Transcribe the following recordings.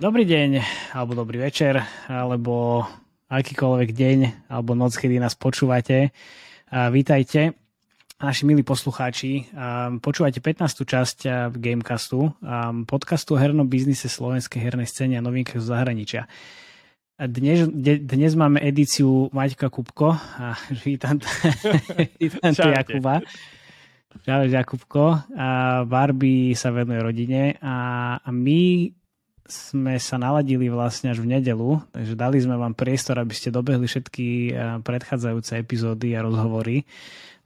Dobrý deň, alebo dobrý večer, alebo akýkoľvek deň, alebo noc, kedy nás počúvate. Vítajte, naši milí poslucháči. Počúvate 15. časť Gamecastu, podcastu o hernom biznise slovenskej hernej scéne a novinkách z zahraničia. Dnes, dnes máme edíciu Maťka Kupko. A vítam, vítam tu Jakuba. Čau, Jakubko. A Barbie sa venuje rodine a, a my sme sa naladili vlastne až v nedelu, takže dali sme vám priestor, aby ste dobehli všetky eh, predchádzajúce epizódy a rozhovory,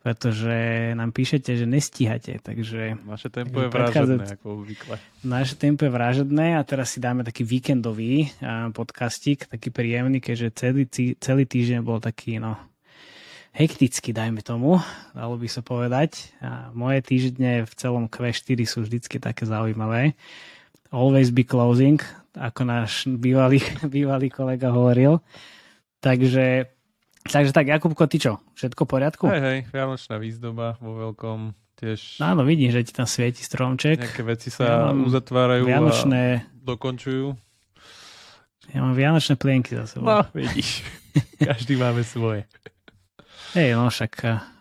pretože nám píšete, že nestíhate, takže... Naše tempo je vražedné, ako obvykle. Naše tempo je vražedné a teraz si dáme taký víkendový podcastik, taký príjemný, keďže celý, celý týždeň bol taký, no, hekticky, dajme tomu, dalo by sa povedať. A moje týždne v celom Q4 sú vždycky také zaujímavé always be closing, ako náš bývalý, bývalý kolega hovoril. Takže, takže tak, Jakubko, ty čo? Všetko v poriadku? Hej, hej, vianočná výzdoba vo veľkom tiež. Áno, vidím, že ti tam svieti stromček. Nejaké veci sa ja uzatvárajú vianočné... a dokončujú. Ja mám vianočné plienky za sebou. No, vidíš. Každý máme svoje. Hej, no však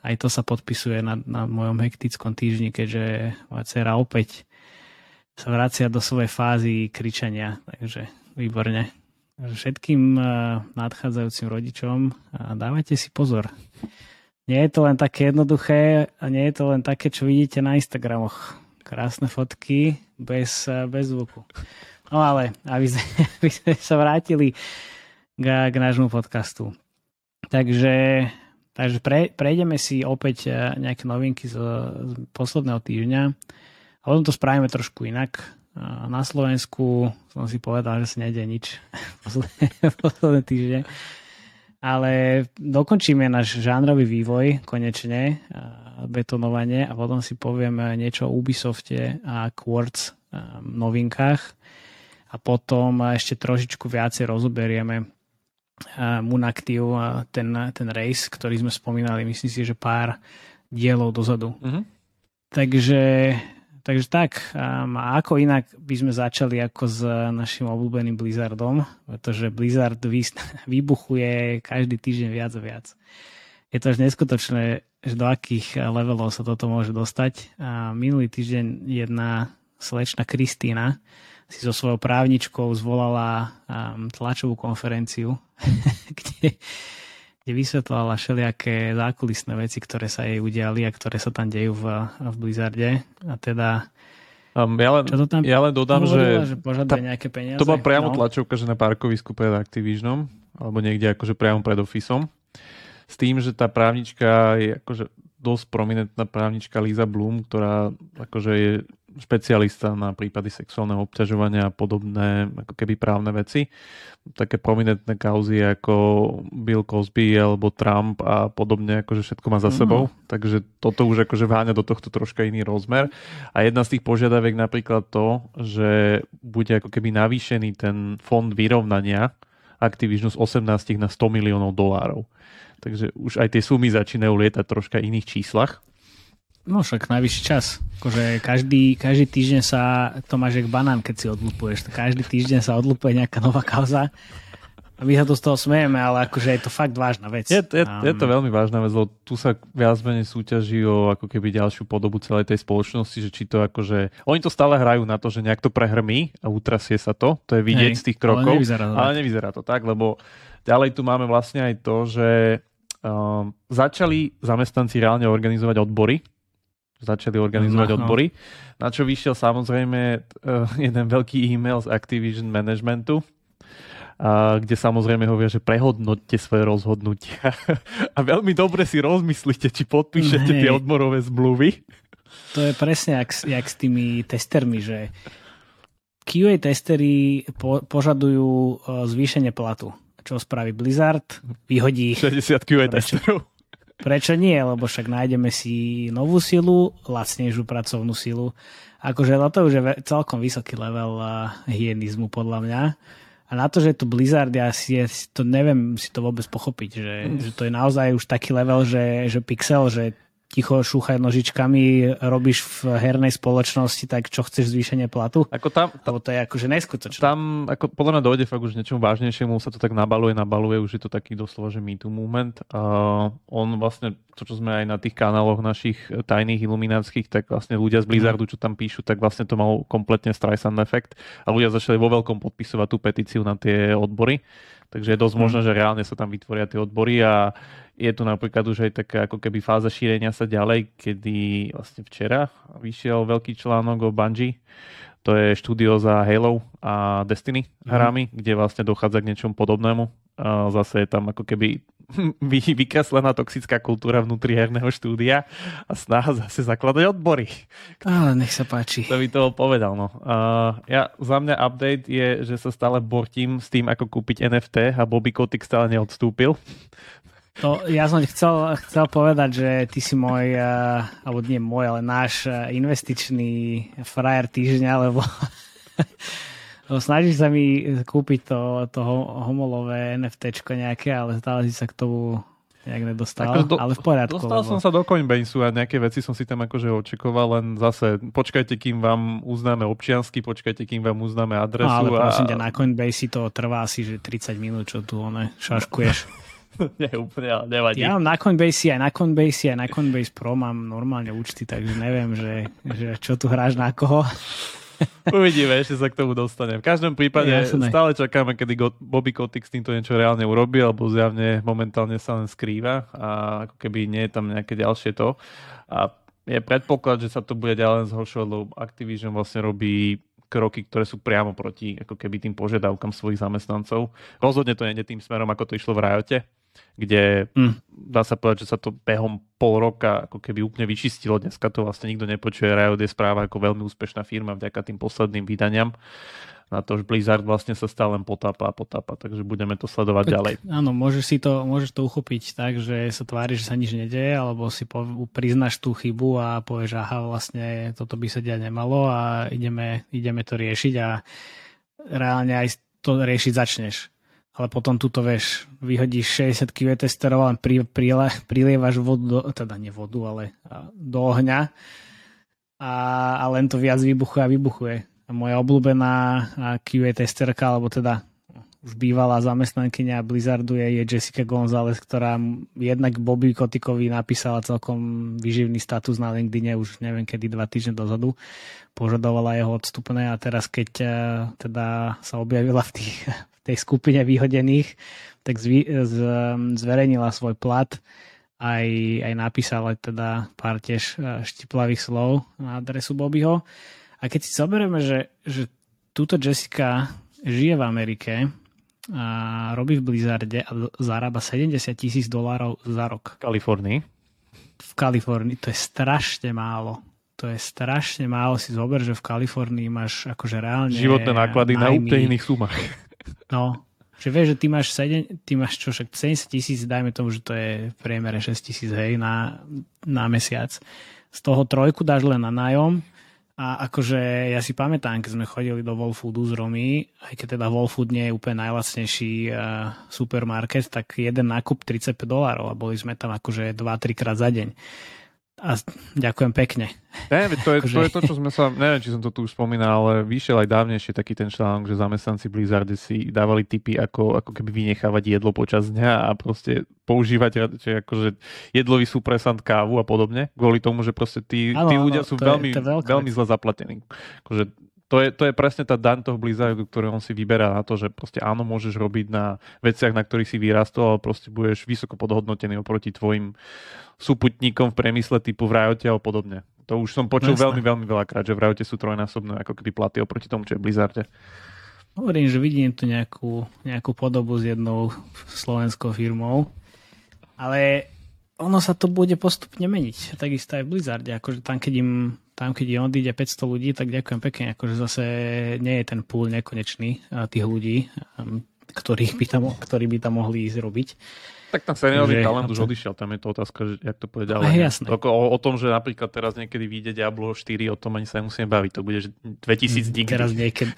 aj to sa podpisuje na, na mojom hektickom týždni, keďže moja dcera opäť sa vracia do svojej fázy kričania. Takže výborne. Všetkým eh, nadchádzajúcim rodičom dávajte si pozor. Nie je to len také jednoduché a nie je to len také, čo vidíte na Instagramoch. Krásne fotky bez, eh, bez zvuku. No ale, aby sme, aby sme sa vrátili k, k nášmu podcastu. Takže, takže pre, prejdeme si opäť eh, nejaké novinky z, z posledného týždňa. A potom to spravíme trošku inak. Na Slovensku som si povedal, že sa nejde nič posledné týždne. Ale dokončíme náš žánrový vývoj konečne, betonovanie a potom si povieme niečo o Ubisofte a Quartz novinkách a potom ešte trošičku viacej rozoberieme Munactive, ten, ten race, ktorý sme spomínali, myslím si, že pár dielov dozadu. Mm-hmm. Takže Takže tak, um, a ako inak by sme začali ako s našim obľúbeným Blizzardom, pretože Blizzard vybuchuje každý týždeň viac a viac. Je to až neskutočné, že do akých levelov sa toto môže dostať. A minulý týždeň jedna slečna Kristína si so svojou právničkou zvolala um, tlačovú konferenciu, kde kde vysvetlala všelijaké zákulisné veci, ktoré sa jej udiali a ktoré sa tam dejú v, v Blizzarde. A teda Um, ja, len, to tam ja len dodám, hovorila, že, že tá, nejaké peniaze. To bola priamo no. tlačovka, že na parkovisku pred Activisionom, alebo niekde akože priamo pred Officeom. S tým, že tá právnička je akože dosť prominentná právnička Lisa Bloom, ktorá akože je špecialista na prípady sexuálneho obťažovania a podobné ako keby právne veci. Také prominentné kauzy ako Bill Cosby alebo Trump a podobne, akože všetko má za mm. sebou. Takže toto už akože váňa do tohto troška iný rozmer. A jedna z tých požiadaviek napríklad to, že bude ako keby navýšený ten fond vyrovnania Activision z 18 na 100 miliónov dolárov. Takže už aj tie sumy začínajú lietať troška iných číslach. No však najvyšší čas. Akože každý, každý týždeň sa to máš jak banán, keď si odlupuješ. Každý týždeň sa odlupuje nejaká nová kauza. A my sa to z toho smejeme, ale akože je to fakt vážna vec. Je, je, um, je to veľmi vážna vec, lebo tu sa viac menej súťaží o ako keby ďalšiu podobu celej tej spoločnosti, že či to akože... Oni to stále hrajú na to, že nejak to prehrmí a utrasie sa to. To je vidieť Hej, z tých krokov. Ale nevyzerá to, ale nevyzerá to tak, lebo ďalej tu máme vlastne aj to, že um, začali zamestnanci reálne organizovať odbory začali organizovať no, odbory. Na čo vyšiel samozrejme uh, jeden veľký e-mail z Activision managementu, kde samozrejme hovoria, že prehodnoťte svoje rozhodnutia a veľmi dobre si rozmyslíte, či podpíšete tie odborové zmluvy. To je presne jak, jak s tými testermi, že QA testery po, požadujú uh, zvýšenie platu. Čo spraví Blizzard? Vyhodí 60 QA testerov. Prečo nie? Lebo však nájdeme si novú silu, lacnejšiu pracovnú silu. Akože to už je celkom vysoký level hyenizmu podľa mňa. A na to, že je to Blizzard, ja si, to neviem si to vôbec pochopiť, že, že to je naozaj už taký level, že, že Pixel, že ticho šúchaj nožičkami, robíš v hernej spoločnosti, tak čo chceš zvýšenie platu? Ako tam, tam, to je akože neskutočné. Tam ako podľa mňa dojde fakt už niečomu vážnejšiemu, sa to tak nabaluje, nabaluje, už je to taký doslova, že me too moment. Uh, on vlastne, to čo sme aj na tých kanáloch našich tajných iluminátskych, tak vlastne ľudia z Blizzardu, čo tam píšu, tak vlastne to mal kompletne Streisand efekt a ľudia začali vo veľkom podpisovať tú petíciu na tie odbory. Takže je dosť možné, mm. že reálne sa tam vytvoria tie odbory a je tu napríklad už aj taká ako keby fáza šírenia sa ďalej, kedy vlastne včera vyšiel veľký článok o Bungie, to je štúdio za Halo a Destiny mm. hrami, kde vlastne dochádza k niečomu podobnému. A zase je tam ako keby vykreslená toxická kultúra vnútri herného štúdia a snaha zase zakladať odbory. Ale nech sa páči. To by toho povedal. No. Uh, ja, za mňa update je, že sa stále bortím s tým, ako kúpiť NFT a Bobby Kotick stále neodstúpil. To, ja som chcel, chcel povedať, že ty si môj, uh, alebo nie môj, ale náš investičný frajer týždňa, lebo snažíš sa mi kúpiť to, to homolové NFT nejaké, ale stále si sa k tomu nejak nedostal, do, ale v poriadku. Dostal lebo... som sa do Coinbase a nejaké veci som si tam akože očakoval, len zase počkajte, kým vám uznáme občiansky, počkajte, kým vám uznáme adresu. No, ale prosím a... ťa, na Coinbase to trvá asi že 30 minút, čo tu one, šaškuješ. Nie, úplne, ale nevadí. Ja mám na Coinbase aj na Coinbase aj na Coinbase Pro mám normálne účty, takže neviem, že, že čo tu hráš na koho. Uvidíme, ešte sa k tomu dostanem. V každom prípade ja, stále čakáme, kedy Bobby Kotick s týmto niečo reálne urobí, alebo zjavne momentálne sa len skrýva a ako keby nie je tam nejaké ďalšie to. A je predpoklad, že sa to bude ďalej zhoršovať, lebo Activision vlastne robí kroky, ktoré sú priamo proti ako keby tým požiadavkám svojich zamestnancov. Rozhodne to nie je tým smerom, ako to išlo v Riote, kde mm. dá sa povedať, že sa to behom pol roka ako keby úplne vyčistilo. Dneska to vlastne nikto nepočuje. Riot je správa ako veľmi úspešná firma vďaka tým posledným vydaniam. Na to, že Blizzard vlastne sa stále potápa a potápa, takže budeme to sledovať tak, ďalej. Áno, môžeš, si to, môžeš to uchopiť tak, že sa tvári, že sa nič nedeje, alebo si po, priznáš tú chybu a povieš, aha, vlastne toto by sa diať nemalo a ideme, ideme to riešiť a reálne aj to riešiť začneš ale potom tuto, vieš, vyhodíš 60 QA testerov a pri, pri, prilievaš vodu, do, teda nie vodu, ale do ohňa a, a len to viac vybuchuje a vybuchuje. A moja obľúbená QA testerka, alebo teda už bývalá zamestnankyňa Blizzardu je, je Jessica González, ktorá jednak Bobby Kotikovi napísala celkom vyživný status na LinkedIne už neviem kedy, dva týždne dozadu. Požadovala jeho odstupné a teraz keď uh, teda sa objavila v, tých, v tej skupine vyhodených, tak zvi, z, zverejnila svoj plat aj, aj napísala teda pár tiež uh, štiplavých slov na adresu Bobbyho. A keď si zoberieme, že, že túto Jessica žije v Amerike, a robí v Blizzarde a zarába 70 tisíc dolárov za rok. V Kalifornii? V Kalifornii. To je strašne málo. To je strašne málo. Si zober, že v Kalifornii máš akože reálne... Životné náklady na úplne iných sumách. No, že vieš, že ty máš, 7, ty máš čo, však 70 tisíc, dajme tomu, že to je v priemere 6 tisíc, hej, na, na mesiac. Z toho trojku dáš len na nájom, a akože ja si pamätám, keď sme chodili do Wolfoodu z Romy, aj keď teda Wolfood nie je úplne najlacnejší uh, supermarket, tak jeden nákup 35 dolárov a boli sme tam akože 2-3 krát za deň. A ďakujem pekne. Ne, to, je, to je to, čo sme sa, neviem, či som to tu už spomínal, ale vyšiel aj dávnejšie taký ten článok, že zamestnanci Blizzardy si dávali tipy, ako, ako keby vynechávať jedlo počas dňa a proste používať že akože jedlový supresant kávu a podobne, kvôli tomu, že proste tí, ano, tí ľudia ano, sú veľmi, je, veľmi zle zaplatení. Akože to je, to je presne tá daň toho Blizzardu, ktorú on si vyberá na to, že proste áno, môžeš robiť na veciach, na ktorých si vyrastol, ale proste budeš vysoko podhodnotený oproti tvojim súputníkom v priemysle typu v Riote a podobne. To už som počul Jasne. veľmi, veľmi veľakrát, že v Riote sú trojnásobné ako keby platy oproti tomu, čo je Blizzarde. Hovorím, že vidím tu nejakú, nejakú podobu s jednou slovenskou firmou, ale ono sa to bude postupne meniť. Takisto aj v Blizzarde. Akože tam, keď im tam, keď im odíde 500 ľudí, tak ďakujem pekne. Akože zase nie je ten púl nekonečný tých ľudí, ktorých by tam, ktorí by tam mohli ísť robiť. Tak ten seniorný talent už odišiel, tam je to otázka, že jak to pôjde ďalej. jasné. O, o, tom, že napríklad teraz niekedy vyjde Diablo 4, o tom ani sa nemusíme baviť, to bude že 2000 nikdy. Teraz niekedy,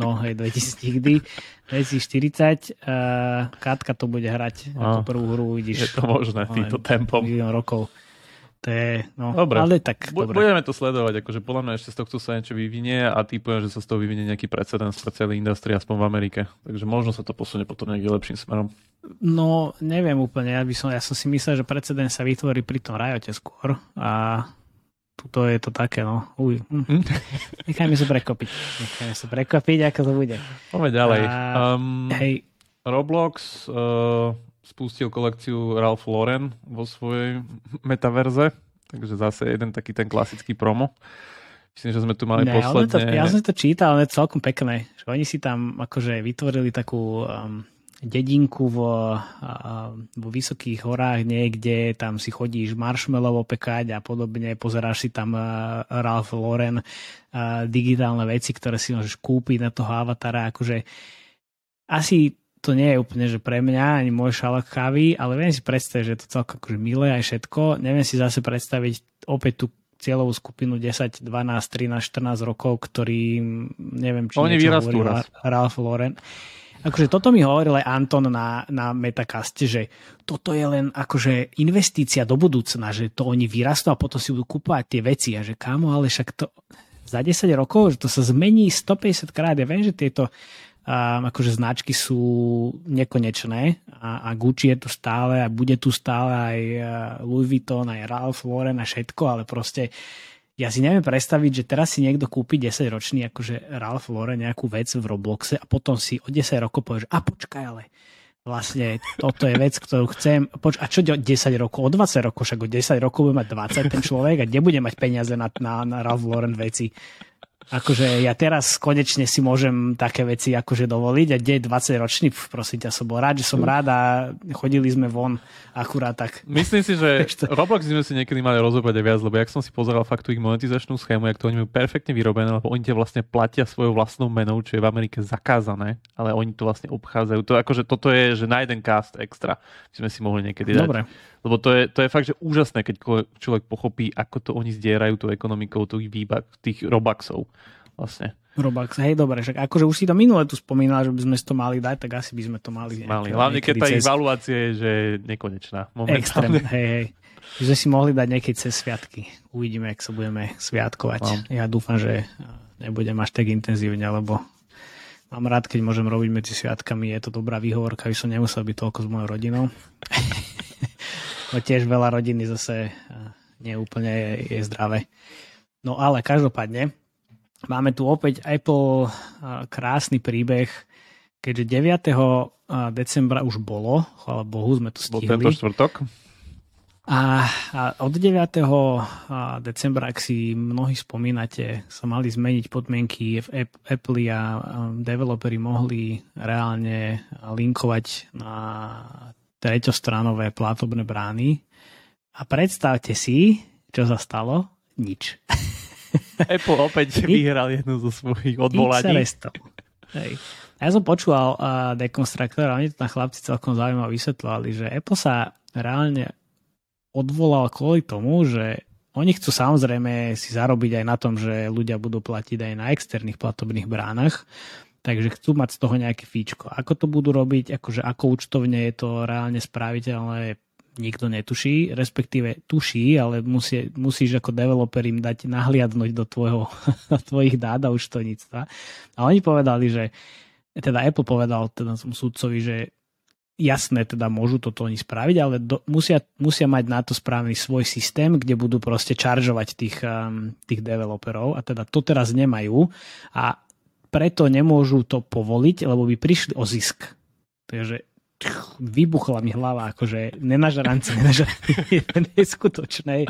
no hej, 2000 nikdy, 2040, uh, Katka to bude hrať, no, tú prvú hru vidíš. Je to možné, týmto tempom. Milión rokov. Je, no, dobre. ale tak dobre. Budeme to sledovať, akože podľa mňa ešte z tohto sa niečo vyvinie a typujem, že sa z toho vyvinie nejaký precedens pre celý industrii, aspoň v Amerike. Takže možno sa to posunie potom nejakým lepším smerom. No, neviem úplne. Ja, by som, ja som si myslel, že precedens sa vytvorí pri tom rajote skôr a tuto je to také, no. Uj. Hm. Nechajme sa prekopiť. Nechajme sa prekopiť, ako to bude. Poďme ďalej. A, um, hej. Roblox uh, spustil kolekciu Ralph Lauren vo svojej metaverze, takže zase jeden taký ten klasický promo. Myslím, že sme tu mali ne, posledne... To, ja som to čítal, ale je celkom pekné. Že oni si tam akože vytvorili takú um, dedinku vo, uh, vo vysokých horách niekde, tam si chodíš marshmallow opekať a podobne, pozeráš si tam uh, Ralph Lauren uh, digitálne veci, ktoré si môžeš kúpiť na toho avatara. Akože asi to nie je úplne, že pre mňa, ani môj šalak kávy, ale viem si predstaviť, že je to celkom akože milé aj všetko. Neviem si zase predstaviť opäť tú cieľovú skupinu 10, 12, 13, 14 rokov, ktorí neviem, či Oni niečo hovorí Ralph Lauren. Akože toto mi hovoril aj Anton na, na Metacaste, že toto je len akože investícia do budúcna, že to oni vyrastú a potom si budú kúpovať tie veci a že kámo, ale však to za 10 rokov, že to sa zmení 150 krát. Ja viem, že tieto um, akože značky sú nekonečné a, a Gucci je tu stále a bude tu stále aj Louis Vuitton, aj Ralph Lauren a všetko, ale proste ja si neviem predstaviť, že teraz si niekto kúpi 10 ročný akože Ralph Lauren nejakú vec v Robloxe a potom si o 10 rokov povie, že a počkaj, ale vlastne toto je vec, ktorú chcem. Poč- a čo 10 rokov? O 20 rokov? Však o 10 rokov bude mať 20 ten človek a nebude mať peniaze na, na, na Ralph Lauren veci. Akože ja teraz konečne si môžem také veci akože dovoliť a kde 20 ročný, prosím ťa, som bol rád, že som rád a chodili sme von akurát tak. Myslím si, že Roblox sme si niekedy mali rozobrať aj viac, lebo jak som si pozeral fakt tú ich monetizačnú schému, jak to oni majú perfektne vyrobené, lebo oni tie vlastne platia svojou vlastnou menou, čo je v Amerike zakázané, ale oni to vlastne obchádzajú. To akože toto je, že na jeden cast extra, by sme si mohli niekedy dať. Dobre. Lebo to je, to je fakt, že úžasné, keď človek pochopí, ako to oni zdierajú tú ekonomikou tých výbak, tých robaxov vlastne. Robax, hej, dobre, však akože už si to minule tu spomínal, že by sme to mali dať, tak asi by sme to mali. Mali, hlavne keď tá cez... evaluácia je, že je nekonečná. Extrém, hej, hej. Že sme si mohli dať niekedy cez sviatky. Uvidíme, ak sa budeme sviatkovať. No. Ja dúfam, že nebudem až tak intenzívne, lebo mám rád, keď môžem robiť medzi sviatkami. Je to dobrá výhovorka, aby som nemusel byť toľko s mojou rodinou. No tiež veľa rodiny zase neúplne je, je zdravé. No ale každopádne, Máme tu opäť Apple krásny príbeh, keďže 9. decembra už bolo, chvála Bohu, sme to stihli. Bol tento štvrtok? A, a od 9. decembra, ak si mnohí spomínate, sa mali zmeniť podmienky v Apple a developeri mohli reálne linkovať na treťostranové platobné brány. A predstavte si, čo sa stalo. Nič. Apple opäť vyhral jednu zo svojich odvolaní. Hej. Ja som počúval uh, dekonstruktor a oni to tam chlapci celkom zaujímavé vysvetľovali, že Apple sa reálne odvolal kvôli tomu, že oni chcú samozrejme si zarobiť aj na tom, že ľudia budú platiť aj na externých platobných bránach, takže chcú mať z toho nejaké fíčko. Ako to budú robiť, akože ako účtovne je to reálne spraviteľné, nikto netuší, respektíve tuší, ale musí, musíš ako developer im dať nahliadnúť do tvojho, tvojich dát a účtovníctva. A oni povedali, že teda Apple povedal teda súdcovi, že jasné, teda môžu toto oni spraviť, ale do, musia, musia mať na to správny svoj systém, kde budú proste čaržovať tých, um, tých developerov a teda to teraz nemajú a preto nemôžu to povoliť, lebo by prišli o zisk. Takže vybuchla mi hlava, akože nenažranci, nenažranci, neskutočné.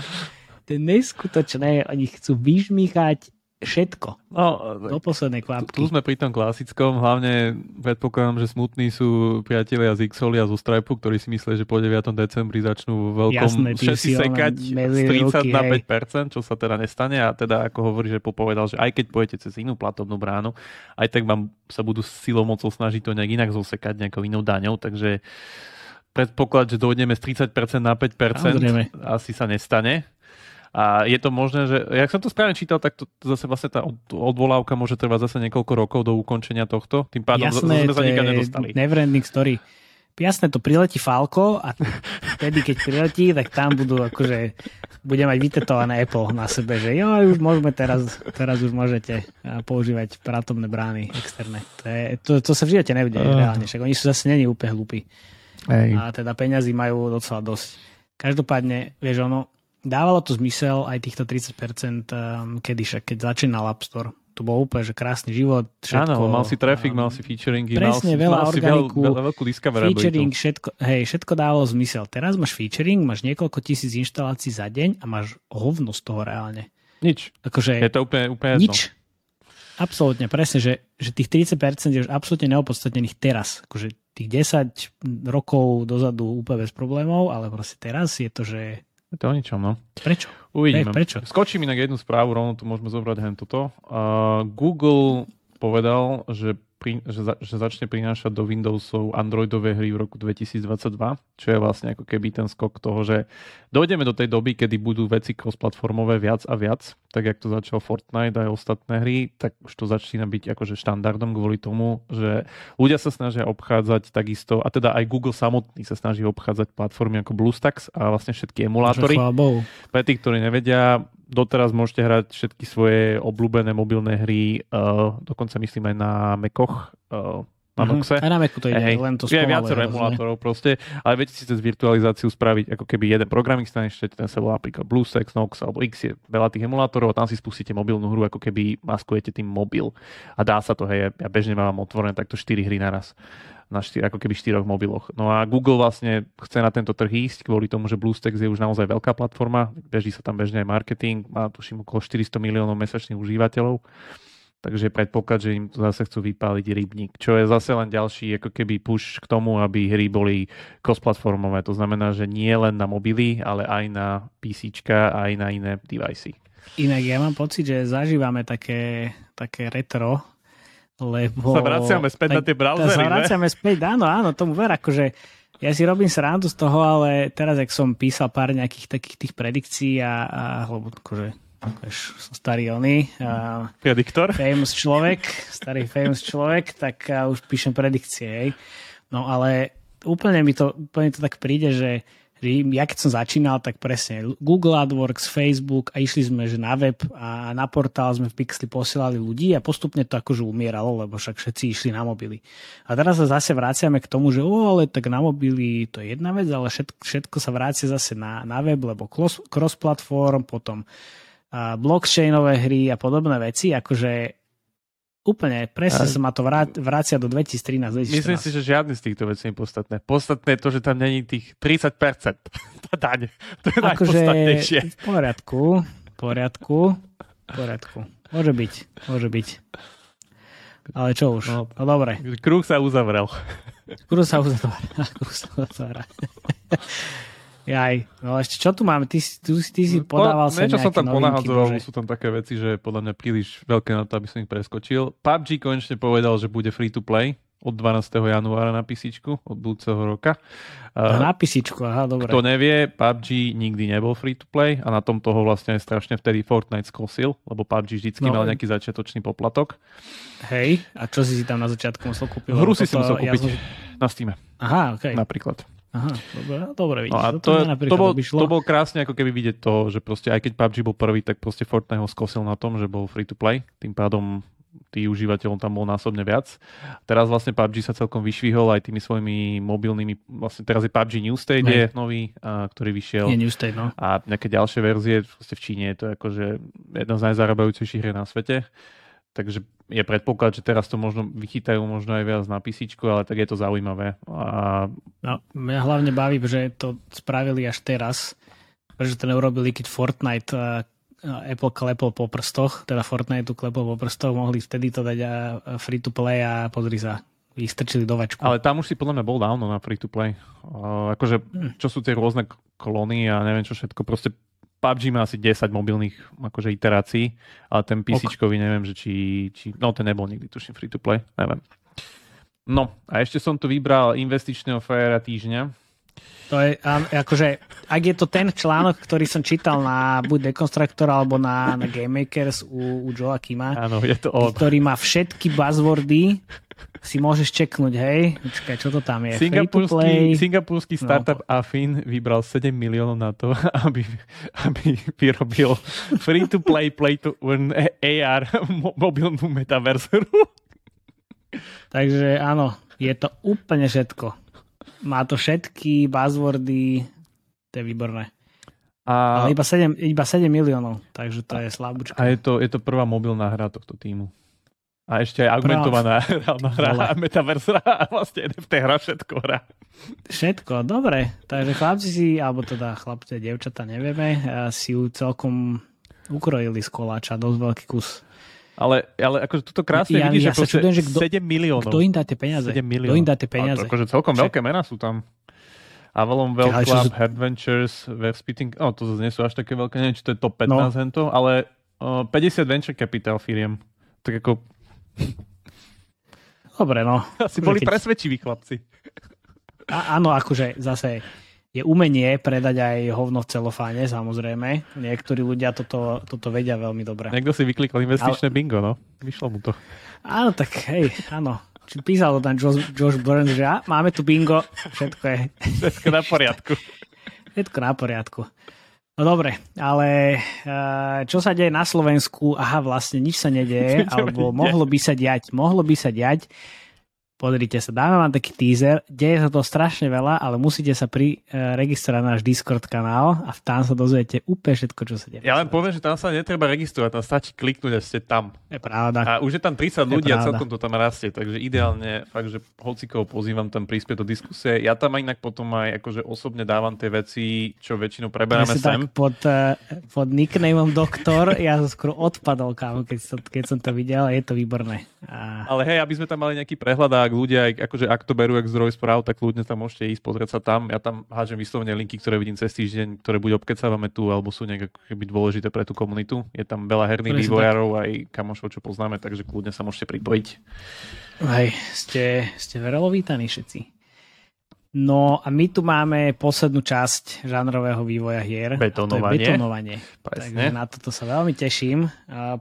To je neskutočné, oni chcú vyžmýchať všetko. No, do poslednej kvapky. Tu, tu sme pri tom klasickom, hlavne predpokladám, že smutní sú priatelia z Xoli a zo Stripe, ktorí si myslia, že po 9. decembri začnú veľkom Jasné, všetci sekať z 30 ruky, na 5%, čo sa teda nestane a teda ako hovorí, že popovedal, že aj keď pôjdete cez inú platobnú bránu, aj tak vám sa budú silou mocou snažiť to nejak inak zosekať nejakou inou daňou, takže predpoklad, že dojdeme z 30% na 5%, Samozrejme. asi sa nestane. A je to možné, že, jak som to správne čítal, tak to, to zase vlastne tá odvolávka môže trvať zase niekoľko rokov do ukončenia tohto. Tým pádom Jasné, sme sa nikam nedostali. Neverending story. Jasné, to priletí Falko a vtedy, keď priletí, tak tam budú akože bude mať vytetované Apple na sebe, že jo, už môžeme teraz, teraz už môžete používať pratomné brány externé. To, je, to, to sa v živote nebude uh. reálne, však oni sú zase není úplne hlúpi. A teda peňazí majú docela dosť. Každopádne, vieš, ono, dávalo to zmysel aj týchto 30%, um, kedy však, keď začínal App Store. To bol úplne že krásny život. Všetko, Áno, mal si traffic, um, mal si featuringy, presne, mal si, veľa mal organiku, veľ, veľkú featuring, všetko, hej, všetko dávalo zmysel. Teraz máš featuring, máš niekoľko tisíc inštalácií za deň a máš hovno z toho reálne. Nič. Akože, je to úplne, úplne nič. Absolútne, presne, že, že tých 30% je už absolútne neopodstatnených teraz. Akože tých 10 rokov dozadu úplne bez problémov, ale proste teraz je to, že je to o ničom, no. Prečo? Uvidíme. Hey, prečo? Skočím inak jednu správu, rovno tu môžeme zobrať hen toto. Uh, Google povedal, že pri, že, za, že začne prinášať do Windowsov Androidové hry v roku 2022, čo je vlastne ako keby ten skok toho, že dojdeme do tej doby, kedy budú veci cross-platformové viac a viac, tak jak to začal Fortnite aj ostatné hry, tak už to začína byť akože štandardom kvôli tomu, že ľudia sa snažia obchádzať takisto, a teda aj Google samotný sa snaží obchádzať platformy ako BlueStacks a vlastne všetky emulátory. Pre tých, ktorí nevedia, doteraz môžete hrať všetky svoje obľúbené mobilné hry, uh, dokonca myslím aj na Macoch, uh, na. Noxe. Aj na Macu to ide, hey, len to Je viacero emulátorov proste, ale viete si cez virtualizáciu spraviť ako keby jeden programik ešte ten sa volá napríklad BlueStacks, Nox alebo X je veľa tých emulátorov a tam si spustíte mobilnú hru, ako keby maskujete tým mobil. A dá sa to, hej, ja bežne mám otvorené takto 4 hry naraz na štyr, ako keby štyroch mobiloch. No a Google vlastne chce na tento trh ísť kvôli tomu, že BlueStacks je už naozaj veľká platforma, beží sa tam bežne aj marketing, má tuším okolo 400 miliónov mesačných užívateľov, takže predpoklad, že im zase chcú vypáliť rybník, čo je zase len ďalší ako keby push k tomu, aby hry boli cross-platformové. To znamená, že nie len na mobily, ale aj na PC, aj na iné devicey. Inak ja mám pocit, že zažívame také, také retro lebo... Sa vraciame späť tak, na tie browsery, vraciame späť, áno, áno, tomu ver, akože ja si robím srandu z toho, ale teraz, ak som písal pár nejakých takých tých predikcií a, a lebo akože starý oný. Prediktor? Famous človek, starý famous človek, tak už píšem predikcie. Hej. No ale úplne mi to, úplne to tak príde, že ja keď som začínal, tak presne Google AdWords, Facebook a išli sme že na web a na portál sme v Pixli posielali ľudí a postupne to akože umieralo, lebo však všetci išli na mobily. A teraz sa zase vraciame k tomu, že o, ale tak na mobily to je jedna vec, ale všetko, všetko sa vrácia zase na, na web, lebo cross-platform, potom a blockchainové hry a podobné veci, akože Úplne, presne sa ma to vrácia do 2013 2014. Myslím si, že žiadny z týchto vecí je podstatné. Podstatné je to, že tam není tých 30%. Tá daň. To je najpodstatnejšie. V poriadku, v poriadku, v poriadku. Môže byť, môže byť. Ale čo už? No, no dobre. Kruh sa uzavrel. Kruh sa uzavrel. Kruh sa uzavrel. Jaj, no ešte čo tu máme? Ty, ty, ty si no, podával sa Niečo som tam ponahadzoval, sú tam také veci, že podľa mňa príliš veľké na to, aby som ich preskočil. PUBG konečne povedal, že bude free to play od 12. januára na písičku, od budúceho roka. Na písičku, aha, dobre. Kto nevie, PUBG nikdy nebol free to play a na tom toho vlastne strašne vtedy Fortnite skosil, lebo PUBG vždycky no. mal nejaký začiatočný poplatok. Hej, a čo si si tam na začiatku musel kúpiť? Hru si si musel kúpiť ja som... na Steam. Aha, okay. Napríklad. Aha, dobre, dobre vidíš. No a to, to, to, bol, to bol krásne ako keby vidieť to, že proste aj keď PUBG bol prvý, tak proste Fortnite ho skosil na tom, že bol free to play. Tým pádom tých užívateľov tam bol násobne viac. Teraz vlastne PUBG sa celkom vyšvihol aj tými svojimi mobilnými, vlastne teraz je PUBG New State je nový, a, ktorý vyšiel. Je New State, no. A nejaké ďalšie verzie, vlastne v Číne je to akože jedna z najzarábajúcejších hier na svete. Takže je predpoklad, že teraz to možno vychytajú možno aj viac na písičku, ale tak je to zaujímavé. A... No, mňa hlavne baví, že to spravili až teraz, že to neurobili, keď Fortnite Apple klepol po prstoch, teda Fortnite klepol po prstoch, mohli vtedy to dať a free to play a pozri sa, ich strčili do vačku. Ale tam už si podľa mňa bol dávno na free to play. Uh, akože, hm. čo sú tie rôzne kolóny a neviem čo všetko, proste PUBG má asi 10 mobilných akože iterácií, ale ten PC neviem, že či, či... No ten nebol nikdy, tuším, free to play, neviem. No a ešte som tu vybral investičného frajera týždňa To je, akože, ak je to ten článok, ktorý som čítal na buď Deconstructor alebo na, na Game Makers u, u Joa Kima, Áno, je to on. ktorý má všetky buzzwordy, si môžeš čeknúť, hej? Počkaj, čo to tam je? Singapurský, singapurský no. startup no. Afin vybral 7 miliónov na to, aby, aby vyrobil free-to-play, play-to-earn AR mobilnú metaverzu. Takže áno, je to úplne všetko. Má to všetky buzzwordy, to je výborné. A... Ale iba 7, iba 7 miliónov, takže to je slabúčka. A je to, je to prvá mobilná hra tohto týmu. A ešte aj augmentovaná hra, metaverse hra a vlastne NFT hra, všetko hra. Všetko, dobre. Takže chlapci si, alebo teda chlapci a devčata, nevieme, si ju celkom ukrojili z koláča, dosť veľký kus. Ale, ale akože toto krásne ja, vidíš, ja že, čudujem, že kto, 7 miliónov. Kto im dá tie peniaze? 7 miliónov. Kto im dá tie peniaze? A to, akože celkom veľké mená sú tam. Avalon Well Club, sú... Adventures, Web Spitting, no to zase nie sú až také veľké, neviem, či to je top 15 no. hento, ale uh, 50 venture capital firiem. Tak ako... Dobre, no. Asi boli keď... presvedčiví chlapci. A, áno, akože zase je umenie predať aj hovno v celofáne, samozrejme. Niektorí ľudia toto, toto vedia veľmi dobre. Niekto si vyklikol investičné Ale... bingo, no. Vyšlo mu to. Áno, tak hej, áno. Či písal to tam Josh, Josh Burns, že á, máme tu bingo, všetko je... Všetko na poriadku. Všetko na poriadku. No dobre, ale uh, čo sa deje na Slovensku? Aha, vlastne nič sa nedeje, alebo mohlo by sa diať, mohlo by sa diať. Pozrite sa, dáme vám taký teaser, deje sa to strašne veľa, ale musíte sa pri uh, registrovať na náš Discord kanál a tam sa dozviete úplne všetko, čo sa deje. Ja len poviem, že tam sa netreba registrovať, tam stačí kliknúť a ste tam. Je pravda. A už je tam 30 ľudí a celkom to tam rastie, takže ideálne fakt, že hocikov pozývam tam prispieť do diskusie. Ja tam inak potom aj akože osobne dávam tie veci, čo väčšinou preberáme sem. Tak pod, uh, pod nicknameom doktor, ja som skoro odpadol, kámo, keď som, keď som to videl, je to výborné. A... Ale hej, aby sme tam mali nejaký prehľad ak ľudia, akože ak to berú jak zdroj správ, tak ľudia tam môžete ísť pozrieť sa tam. Ja tam hážem vyslovene linky, ktoré vidím cez týždeň, ktoré buď obkecávame tu, alebo sú nejak keby dôležité pre tú komunitu. Je tam veľa herných vývojárov aj kamošov, čo poznáme, takže kľudne sa môžete pripojiť. Hej, ste, ste verelo vítaní všetci. No a my tu máme poslednú časť žánrového vývoja hier. Betonovanie. A to je betonovanie. Takže na toto sa veľmi teším.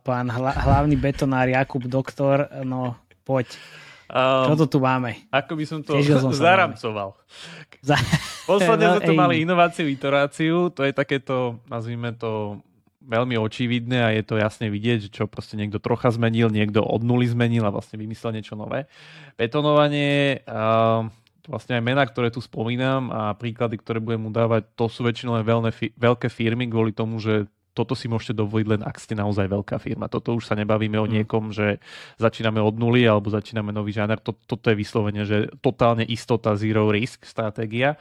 Pán hla, hlavný betonár Jakub Doktor, no poď. Um, Čo to tu máme? Ako by som to som zaramcoval. Za... Posledne sme tu mali inováciu, iteráciu, to je takéto, nazvime to, veľmi očividné a je to jasne vidieť, že čo proste niekto trocha zmenil, niekto od nuly zmenil a vlastne vymyslel niečo nové. Betonovanie, uh, vlastne aj mená, ktoré tu spomínam a príklady, ktoré budem mu dávať, to sú väčšinou len veľké firmy kvôli tomu, že toto si môžete dovoliť len ak ste naozaj veľká firma. Toto už sa nebavíme o mm. niekom, že začíname od nuly alebo začíname nový žáner. Toto je vyslovene, že totálne istota, zero risk stratégia.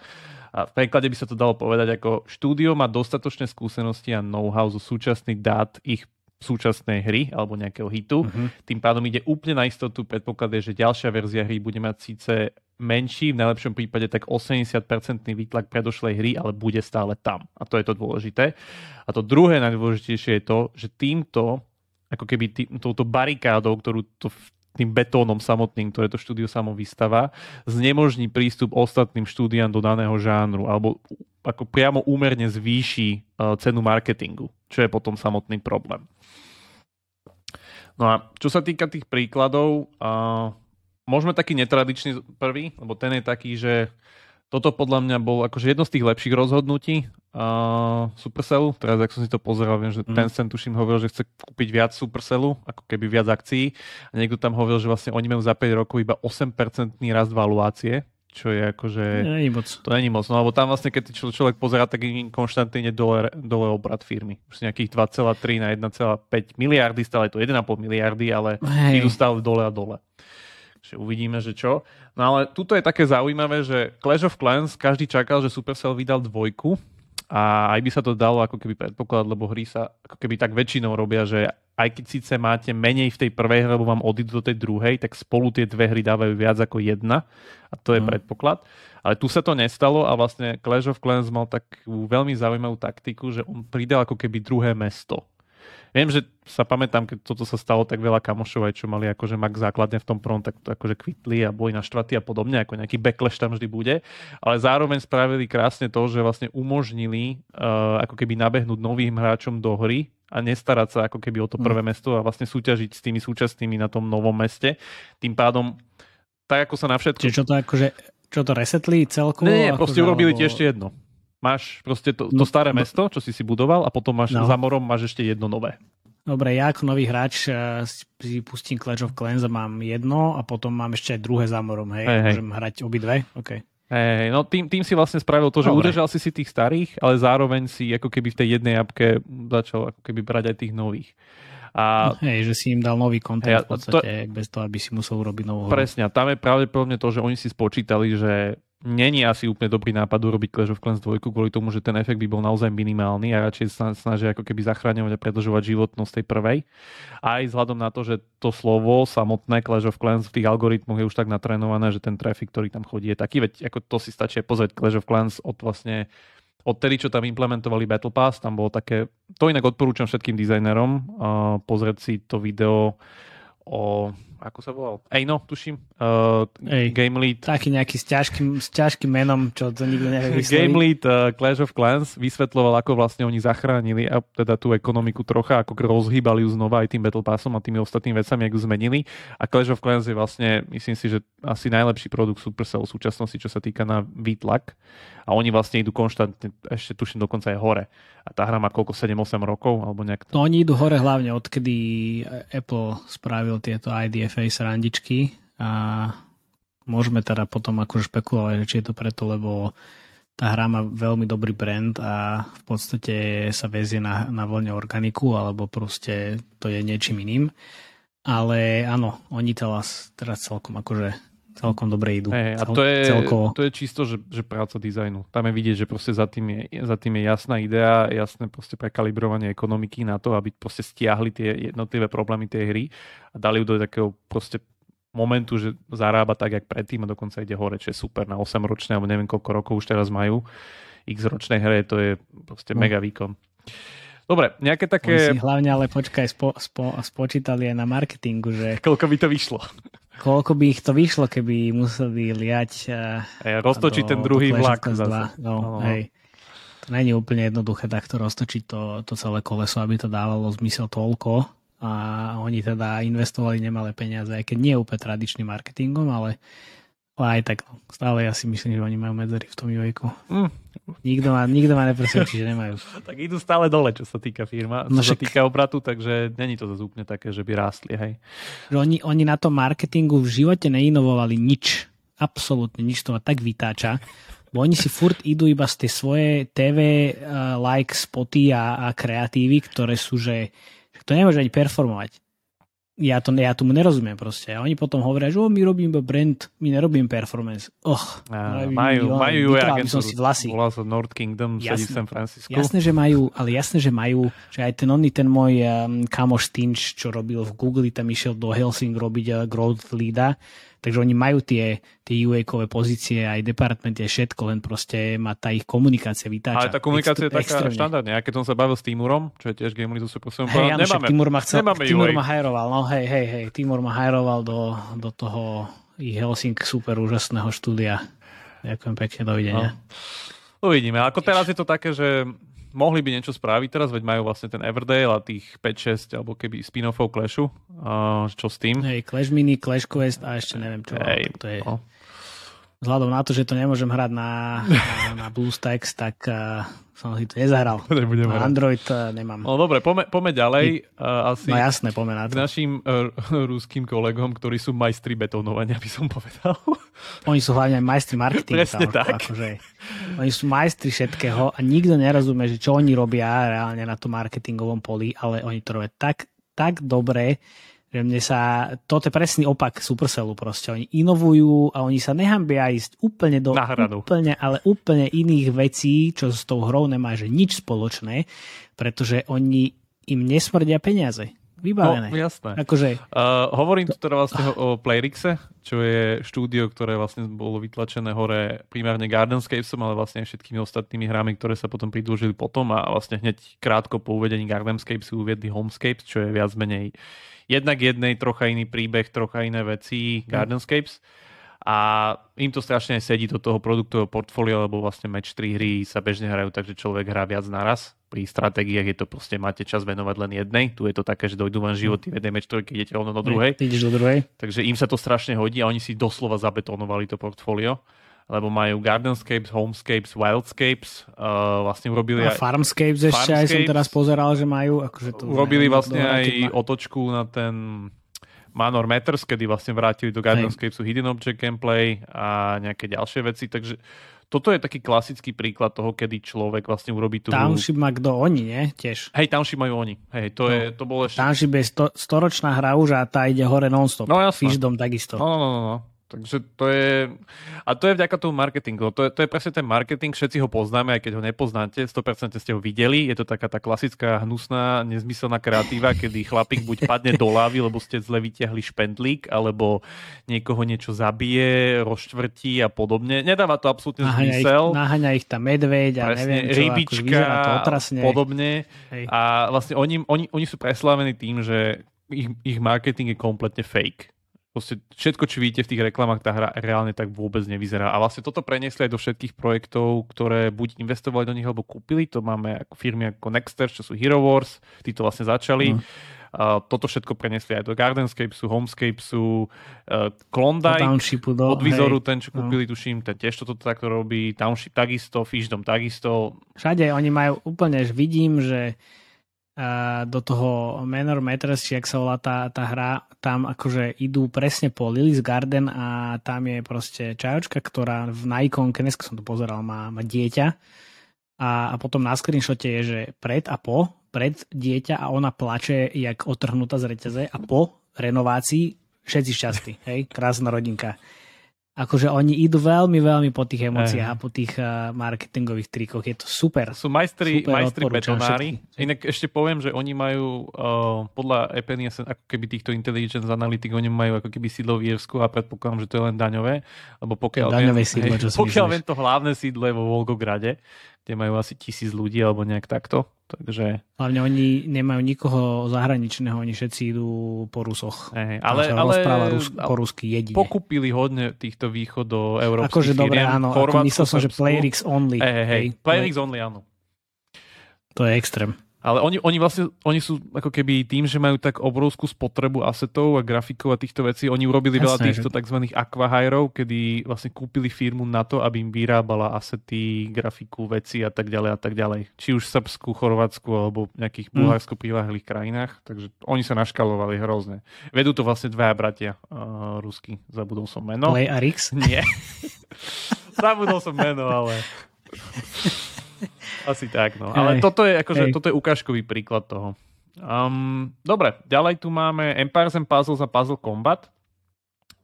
A v preklade by sa to dalo povedať ako štúdio má dostatočné skúsenosti a know-how zo súčasných dát ich súčasnej hry alebo nejakého hitu. Mm-hmm. Tým pádom ide úplne na istotu. Predpoklad je, že ďalšia verzia hry bude mať síce menší, v najlepšom prípade tak 80-percentný výtlak predošlej hry, ale bude stále tam. A to je to dôležité. A to druhé najdôležitejšie je to, že týmto, ako keby tý, touto barikádou, ktorú to tým betónom samotným, ktoré to štúdio samo vystáva, znemožní prístup ostatným štúdiám do daného žánru alebo ako priamo úmerne zvýši uh, cenu marketingu, čo je potom samotný problém. No a čo sa týka tých príkladov, môžeme taký netradičný prvý, lebo ten je taký, že toto podľa mňa bol akože jedno z tých lepších rozhodnutí uh, Supercellu. Teraz, ak som si to pozeral, viem, že mm. Tencent tuším hovoril, že chce kúpiť viac Supercellu, ako keby viac akcií. A niekto tam hovoril, že vlastne oni majú za 5 rokov iba 8% rast valuácie, čo je akože... Není moc. To není moc, no lebo tam vlastne, keď č- človek pozerá, tak je konštantne dole, dole obrad firmy. Už nejakých 2,3 na 1,5 miliardy, stále to 1,5 miliardy, ale Hej. idú stále dole a dole že uvidíme, že čo. No ale tuto je také zaujímavé, že Clash of Clans, každý čakal, že Supercell vydal dvojku a aj by sa to dalo ako keby predpoklad, lebo hry sa ako keby tak väčšinou robia, že aj keď síce máte menej v tej prvej lebo vám odídu do tej druhej, tak spolu tie dve hry dávajú viac ako jedna a to je mm. predpoklad. Ale tu sa to nestalo a vlastne Clash of Clans mal takú veľmi zaujímavú taktiku, že on pridal ako keby druhé mesto Viem, že sa pamätám, keď toto sa stalo, tak veľa kamošov aj čo mali akože mak základne v tom prvom, tak to akože kvitli a boli naštvatí a podobne, ako nejaký backlash tam vždy bude. Ale zároveň spravili krásne to, že vlastne umožnili uh, ako keby nabehnúť novým hráčom do hry a nestarať sa ako keby o to hm. prvé mesto a vlastne súťažiť s tými súčasnými na tom novom meste. Tým pádom, tak ako sa na všetko... Čiže čo to akože, čo to resetli celkovo? Nie, nie proste urobili alebo... ti ešte jedno. Máš proste to, to no, staré no, mesto, čo si si budoval a potom máš no. za morom máš ešte jedno nové. Dobre, ja ako nový hráč uh, si pustím Clash of Clans a mám jedno a potom mám ešte aj druhé za morom, hej? hej Môžem hrať obidve? OK. Hey, no tým, tým si vlastne spravil to, že Dobre. udržal si si tých starých, ale zároveň si ako keby v tej jednej apke začal ako keby brať aj tých nových. A, hej, že si im dal nový kontent v podstate, to, bez toho, aby si musel urobiť novú hru. Presne, tam je pravdepodobne to, že oni si spočítali, že není asi úplne dobrý nápad urobiť Clash of Clans 2 kvôli tomu, že ten efekt by bol naozaj minimálny a radšej sa snažia ako keby zachráňovať a predlžovať životnosť tej prvej. Aj vzhľadom na to, že to slovo samotné Clash of Clans v tých algoritmoch je už tak natrénované, že ten trafik, ktorý tam chodí, je taký. Veď ako to si stačí pozrieť Clash of Clans od vlastne odtedy, čo tam implementovali Battle Pass, tam bolo také, to inak odporúčam všetkým dizajnerom, uh, pozrieť si to video o ako sa volal? Ejno, tuším. Uh, Ej, Game Lead. Taký nejaký s ťažkým, s ťažkým menom, čo to nikto nevie vysloviť. Game Lead uh, Clash of Clans vysvetloval, ako vlastne oni zachránili a teda tú ekonomiku trocha, ako rozhýbali ju znova aj tým Battle Passom a tými ostatnými vecami, ako zmenili. A Clash of Clans je vlastne, myslím si, že asi najlepší produkt Supercell v súčasnosti, čo sa týka na výtlak. A oni vlastne idú konštantne, ešte tuším dokonca aj hore. A tá hra má koľko, 7-8 rokov? Alebo nejak... No oni idú hore hlavne odkedy Apple spravil tieto IDFA srandičky a môžeme teda potom akože špekulovať, či je to preto, lebo tá hra má veľmi dobrý brand a v podstate sa vezie na, na voľne organiku alebo proste to je niečím iným. Ale áno, oni teraz, teraz celkom akože celkom dobre idú. Hey, a to je, celkovo. to je čisto, že, že práca dizajnu. Tam je vidieť, že proste za tým je, za tým je jasná idea, jasné proste prekalibrovanie ekonomiky na to, aby proste stiahli tie jednotlivé problémy tej hry a dali ju do takého proste momentu, že zarába tak, jak predtým a dokonca ide hore, čo je super na 8 ročné, alebo neviem koľko rokov už teraz majú. X ročnej hre, to je proste no. mega výkon. Dobre, nejaké také... si hlavne ale počkaj, spo, spo, spočítali aj na marketingu, že... Koľko by to vyšlo? Koľko by ich to vyšlo, keby museli liať... Hej, roztočiť ten druhý vlak zase. No, no. Hej. To není úplne jednoduché takto roztočiť to, to celé koleso, aby to dávalo zmysel toľko. A oni teda investovali nemalé peniaze, aj keď nie úplne tradičným marketingom, ale ale aj tak, no, stále ja si myslím, že oni majú medzery v tom UX. Mm. Nikto ma, nikto ma nepresvedčí, že nemajú. tak idú stále dole, čo sa týka firma, no čo však... sa týka obratu, takže není to zase úplne také, že by rástli, hej. Že oni, oni na tom marketingu v živote neinovovali nič. Absolútne nič to ma tak vytáča. Bo oni si furt idú iba z tej svoje TV uh, like spoty a, a kreatívy, ktoré sú, že to nemôže ani performovať ja, to, ja tomu nerozumiem proste. A oni potom hovoria, že oh, my robíme brand, my nerobíme performance. Och, a, majú, majú agentúru, si vlasy. volá sa North Kingdom, sedí v San Francisco. Jasné, že majú, ale jasné, že majú, že aj ten oný, ten môj um, kamoš Stinch, čo robil v Google, tam išiel do Helsing robiť uh, growth leada, Takže oni majú tie, tie UA-kové pozície, aj department je všetko, len proste má tá ich komunikácia vytáča. Ale tá komunikácia je taká štandardne. Ja keď som sa bavil s Timurom, čo je tiež Game Lead, so hey, povedal, nemáme, Timur ma, chcel, nemáme Timur UA. ma hajroval, no hej, hej, hej, Timur ma hajroval do, do toho ich Helsing super úžasného štúdia. Ďakujem pekne, dovidenia. No. Uvidíme. Ako teraz je to také, že mohli by niečo spraviť teraz, veď majú vlastne ten Everdale a tých 5-6 alebo keby spin-offov Clashu. Uh, čo s tým? Hej, Clash Mini, Clash Quest a ešte neviem čo. Hej, to je... No. Vzhľadom na to, že to nemôžem hrať na, na, na BlueStacks, tak uh, som si to nezahral. Nebudem na Android uh, nemám. No dobre, poďme, poďme ďalej. Uh, asi no jasné, poďme na to. K našim uh, ruským kolegom, ktorí sú majstri betónovania, by som povedal. Oni sú hlavne aj majstri marketingu. Presne tak. Akože, oni sú majstri všetkého a nikto nerozumie, že čo oni robia reálne na tom marketingovom poli, ale oni to robia tak, tak dobre, že mne sa, toto je presný opak Supercellu proste. Oni inovujú a oni sa nehambia ísť úplne do úplne, ale úplne iných vecí, čo s tou hrou nemá že nič spoločné, pretože oni im nesmrdia peniaze. Vybavené. No, jasné. Akože... Uh, hovorím tu teda vlastne o Playrixe, čo je štúdio, ktoré vlastne bolo vytlačené hore primárne Gardenscapesom, ale vlastne aj všetkými ostatnými hrami, ktoré sa potom pridružili potom a vlastne hneď krátko po uvedení Gardenscapes uviedli Homescapes, čo je viac menej jednak jednej, trocha iný príbeh, trocha iné veci Gardenscapes. A im to strašne sedí do toho produktového portfólia, lebo vlastne match 3 hry sa bežne hrajú, takže človek hrá viac naraz. Pri stratégiách je to proste, máte čas venovať len jednej. Tu je to také, že dojdú vám životy v jednej match 3, idete rovno do druhej. Ideš do druhej. Takže im sa to strašne hodí a oni si doslova zabetonovali to portfólio lebo majú Gardenscapes, Homescapes, Wildscapes, uh, vlastne urobili a aj... Farmscapes ešte aj som teraz pozeral, že majú. Akože to urobili vlastne aj otočku na ten Manor Matters, kedy vlastne vrátili do Guardians Cavesu Hidden Object Gameplay a nejaké ďalšie veci, takže toto je taký klasický príklad toho, kedy človek vlastne urobí tú Township má kto oni, nie? Tiež. Hej, Township majú oni. Hej, to, no. je, to bolo ešte... Township je sto, storočná hra už a tá ide hore non-stop. No jasné. Fishdom takisto. No, no, no, no. Takže to je... A to je vďaka tomu marketingu. To je, to je presne ten marketing, všetci ho poznáme, aj keď ho nepoznáte, 100% ste ho videli. Je to taká tá klasická hnusná, nezmyselná kreatíva, kedy chlapík buď padne do lávy, lebo ste zle vyťahli špendlík, alebo niekoho niečo zabije, rozštvrtí a podobne. Nedáva to absolútne naháňa zmysel. Ich, naháňa ich tam medveď a presne, neviem čo, rybička to podobne. Hej. A vlastne oni, oni, oni sú preslávení tým, že ich, ich marketing je kompletne fake Proste všetko, čo vidíte v tých reklamách, tá hra reálne tak vôbec nevyzerá. A vlastne toto preniesli aj do všetkých projektov, ktoré buď investovali do nich, alebo kúpili. To máme ako firmy ako Nexter, čo sú Hero Wars, tí to vlastne začali. Mm. Uh, toto všetko preniesli aj do Gardenscapesu, Homescapesu, uh, Klondike, do, od Vizoru, hej, ten, čo kúpili, no. tuším, ten tiež toto takto robí, Township takisto, Fishdom takisto. Všade oni majú úplne, že vidím, že do toho Manor Matters, či ak sa volá tá, tá hra, tam akože idú presne po Lily's Garden a tam je proste čajočka, ktorá v na ikonke, dnes som to pozeral, má, má dieťa. A, a potom na screenshote je, že pred a po, pred dieťa a ona plače jak otrhnutá z reťaze a po renovácii všetci šťastí, hej, krásna rodinka akože oni idú veľmi, veľmi po tých emóciách a po tých uh, marketingových trikoch. Je to super. Sú majstri, super majstri betonári. Inak ešte poviem, že oni majú uh, podľa EPNS, ako keby týchto intelligence analytik, oni majú ako keby sídlo v Írsku a predpokladám, že to je len daňové. Lebo pokiaľ, daňové sídlo, hej, pokiaľ viem to hlavné sídlo je vo Volgograde, kde majú asi tisíc ľudí alebo nejak takto. Takže... Hlavne oni nemajú nikoho zahraničného, oni všetci idú po Rusoch. Hey, ale, ale Rus, po rusky jedine. Pokúpili hodne týchto východo európskych Akože dobre, áno. Ako myslel som, že Playrix only. Hey, hey, hey. Playrix only, áno. To je extrém. Ale oni, oni vlastne oni sú ako keby tým, že majú tak obrovskú spotrebu asetov a grafikov a týchto vecí, oni urobili Jasné, veľa týchto že... tzv. aquahirov, kedy vlastne kúpili firmu na to, aby im vyrábala asety, grafiku, veci a tak ďalej a tak ďalej. Či už v Srbsku, Chorvátsku alebo v nejakých mm. bulharsko prilahlých krajinách. Takže oni sa naškalovali hrozne. Vedú to vlastne dvaja bratia uh, rusky. Zabudol som meno. Play a Rix? Nie. Zabudol som meno, ale... Asi tak, no. Ale toto je, akože, toto je ukážkový príklad toho. Um, dobre, ďalej tu máme Empires and Puzzles a Puzzle Combat.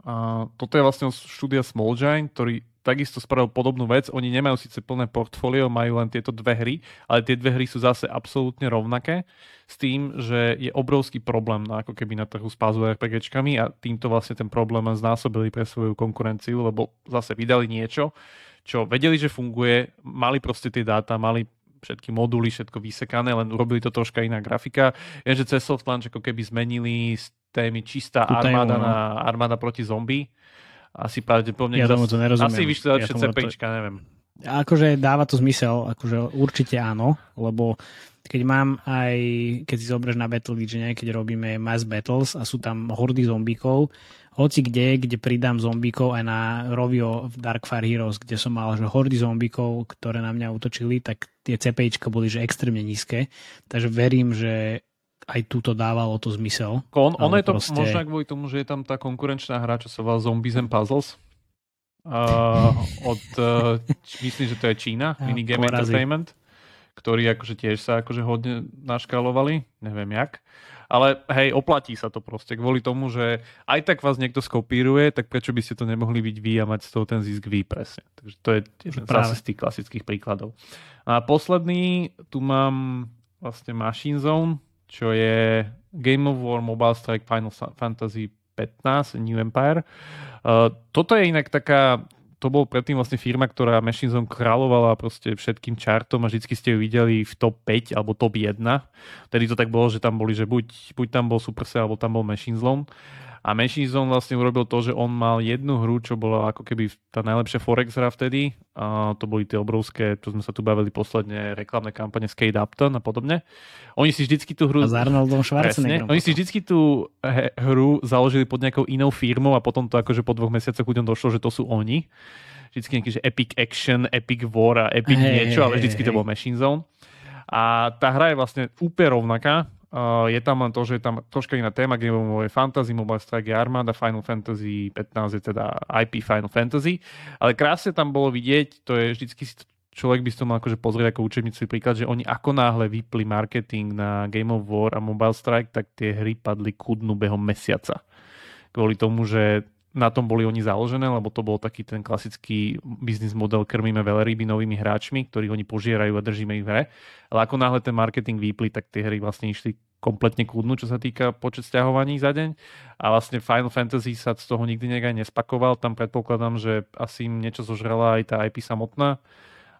Uh, toto je vlastne štúdia Small Giant, ktorý takisto spravil podobnú vec. Oni nemajú síce plné portfólio, majú len tieto dve hry, ale tie dve hry sú zase absolútne rovnaké s tým, že je obrovský problém na, ako keby na trhu s puzzle RPGčkami a týmto vlastne ten problém znásobili pre svoju konkurenciu, lebo zase vydali niečo, čo vedeli, že funguje, mali proste tie dáta, mali všetky moduly, všetko vysekané, len urobili to troška iná grafika. Viem, že cez soft launch ako keby zmenili z témy čistá armáda no. na armáda proti zombie. Asi pravdepodobne... Ja tomu to nerozumiem. Asi vyšli lepšie ja CPIčka, to... neviem. Akože dáva to zmysel, akože určite áno, lebo keď mám aj, keď si zoberieš na Battle Legion, keď robíme mass battles a sú tam hordy zombíkov, hoci kde, kde pridám zombíkov aj na Rovio v Darkfire Heroes, kde som mal že hordy zombíkov, ktoré na mňa utočili, tak tie CPIčka boli že extrémne nízke. Takže verím, že aj túto dávalo to zmysel. On, ono je to proste... možno kvôli tomu, že je tam tá konkurenčná hra, čo sa volá Zombies and Puzzles. Uh, od, uh, myslím, že to je Čína, Minigame Entertainment, ktorí akože tiež sa akože hodne naškalovali, neviem jak. Ale hej, oplatí sa to proste kvôli tomu, že aj tak vás niekto skopíruje, tak prečo by ste to nemohli byť vy a mať z toho ten zisk vy presne. Takže to je jeden zase z tých klasických príkladov. A posledný, tu mám vlastne Machine Zone, čo je Game of War, Mobile Strike, Final Fantasy 15, New Empire. Uh, toto je inak taká, to bol predtým vlastne firma, ktorá Machine Zone kráľovala proste všetkým chartom a vždy ste ju videli v top 5 alebo top 1. Tedy to tak bolo, že tam boli, že buď, buď tam bol Supercell alebo tam bol Machine Zone. A Machine Zone vlastne urobil to, že on mal jednu hru, čo bola ako keby tá najlepšia Forex hra vtedy. A to boli tie obrovské, čo sme sa tu bavili posledne, reklamné kampane Skate Upton a podobne. Oni si vždycky tú hru... A s Arnoldom Schwarzeneggerom. Oni si vždycky tú hru založili pod nejakou inou firmou a potom to akože po dvoch mesiacoch ľuďom došlo, že to sú oni. Vždycky nejaký, že Epic Action, Epic War a Epic hey, niečo, ale vždycky hey, to bol Machine Zone. A tá hra je vlastne úplne rovnaká Je tam len to, že je tam troška iná téma, kde Fantasy, Mobile Strike Armada, Final Fantasy 15 je teda IP Final Fantasy, ale krásne tam bolo vidieť, to je vždycky človek by si to mal akože pozrieť ako učebnici príklad, že oni ako náhle vypli marketing na Game of War a Mobile Strike, tak tie hry padli kudnú behom mesiaca. Kvôli tomu, že na tom boli oni založené, lebo to bol taký ten klasický biznis model, krmíme veľryby novými hráčmi, ktorých oni požierajú a držíme ich v hre. Ale ako náhle ten marketing vypli, tak tie hry vlastne išli kompletne kľudnú, čo sa týka počet stiahovaní za deň. A vlastne Final Fantasy sa z toho nikdy nejak nespakoval. Tam predpokladám, že asi im niečo zožrala aj tá IP samotná.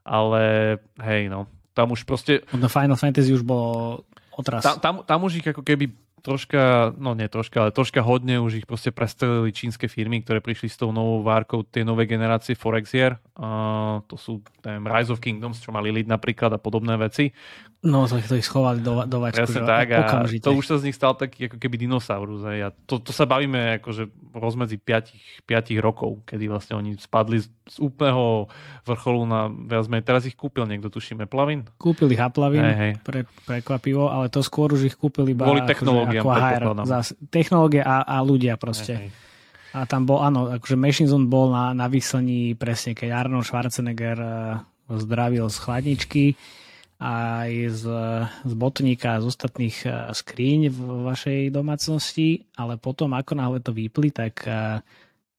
Ale hej, no. Tam už proste... No Final Fantasy už bolo otras. Tam, tam, tam už ich ako keby troška, no nie troška, ale troška hodne už ich proste prestrelili čínske firmy, ktoré prišli s tou novou várkou tej novej generácie Forexier. Uh, to sú neviem, Rise of Kingdoms, čo mali lead napríklad a podobné veci. No, to, to ich schovali do, do vačku. Presne tak a okamžite. to už sa z nich stal taký ako keby dinosaurus. Aj. A to, to sa bavíme akože rozmedzi 5, 5 rokov, kedy vlastne oni spadli z, z úplného vrcholu na viac menej. Teraz ich kúpil niekto, tušíme, Plavin? Kúpili Haplavin, hey, hey. Pre, prekvapivo, ale to skôr už ich kúpili iba Kvôli ako zás, technológie a, a ľudia proste. Hej. A tam bol, áno, akože Machine Zone bol na, na vyslení presne, keď Arnold Schwarzenegger uh, zdravil z chladničky aj z, z botníka, z ostatných uh, skríň v vašej domácnosti, ale potom ako náhle to vypli, tak uh,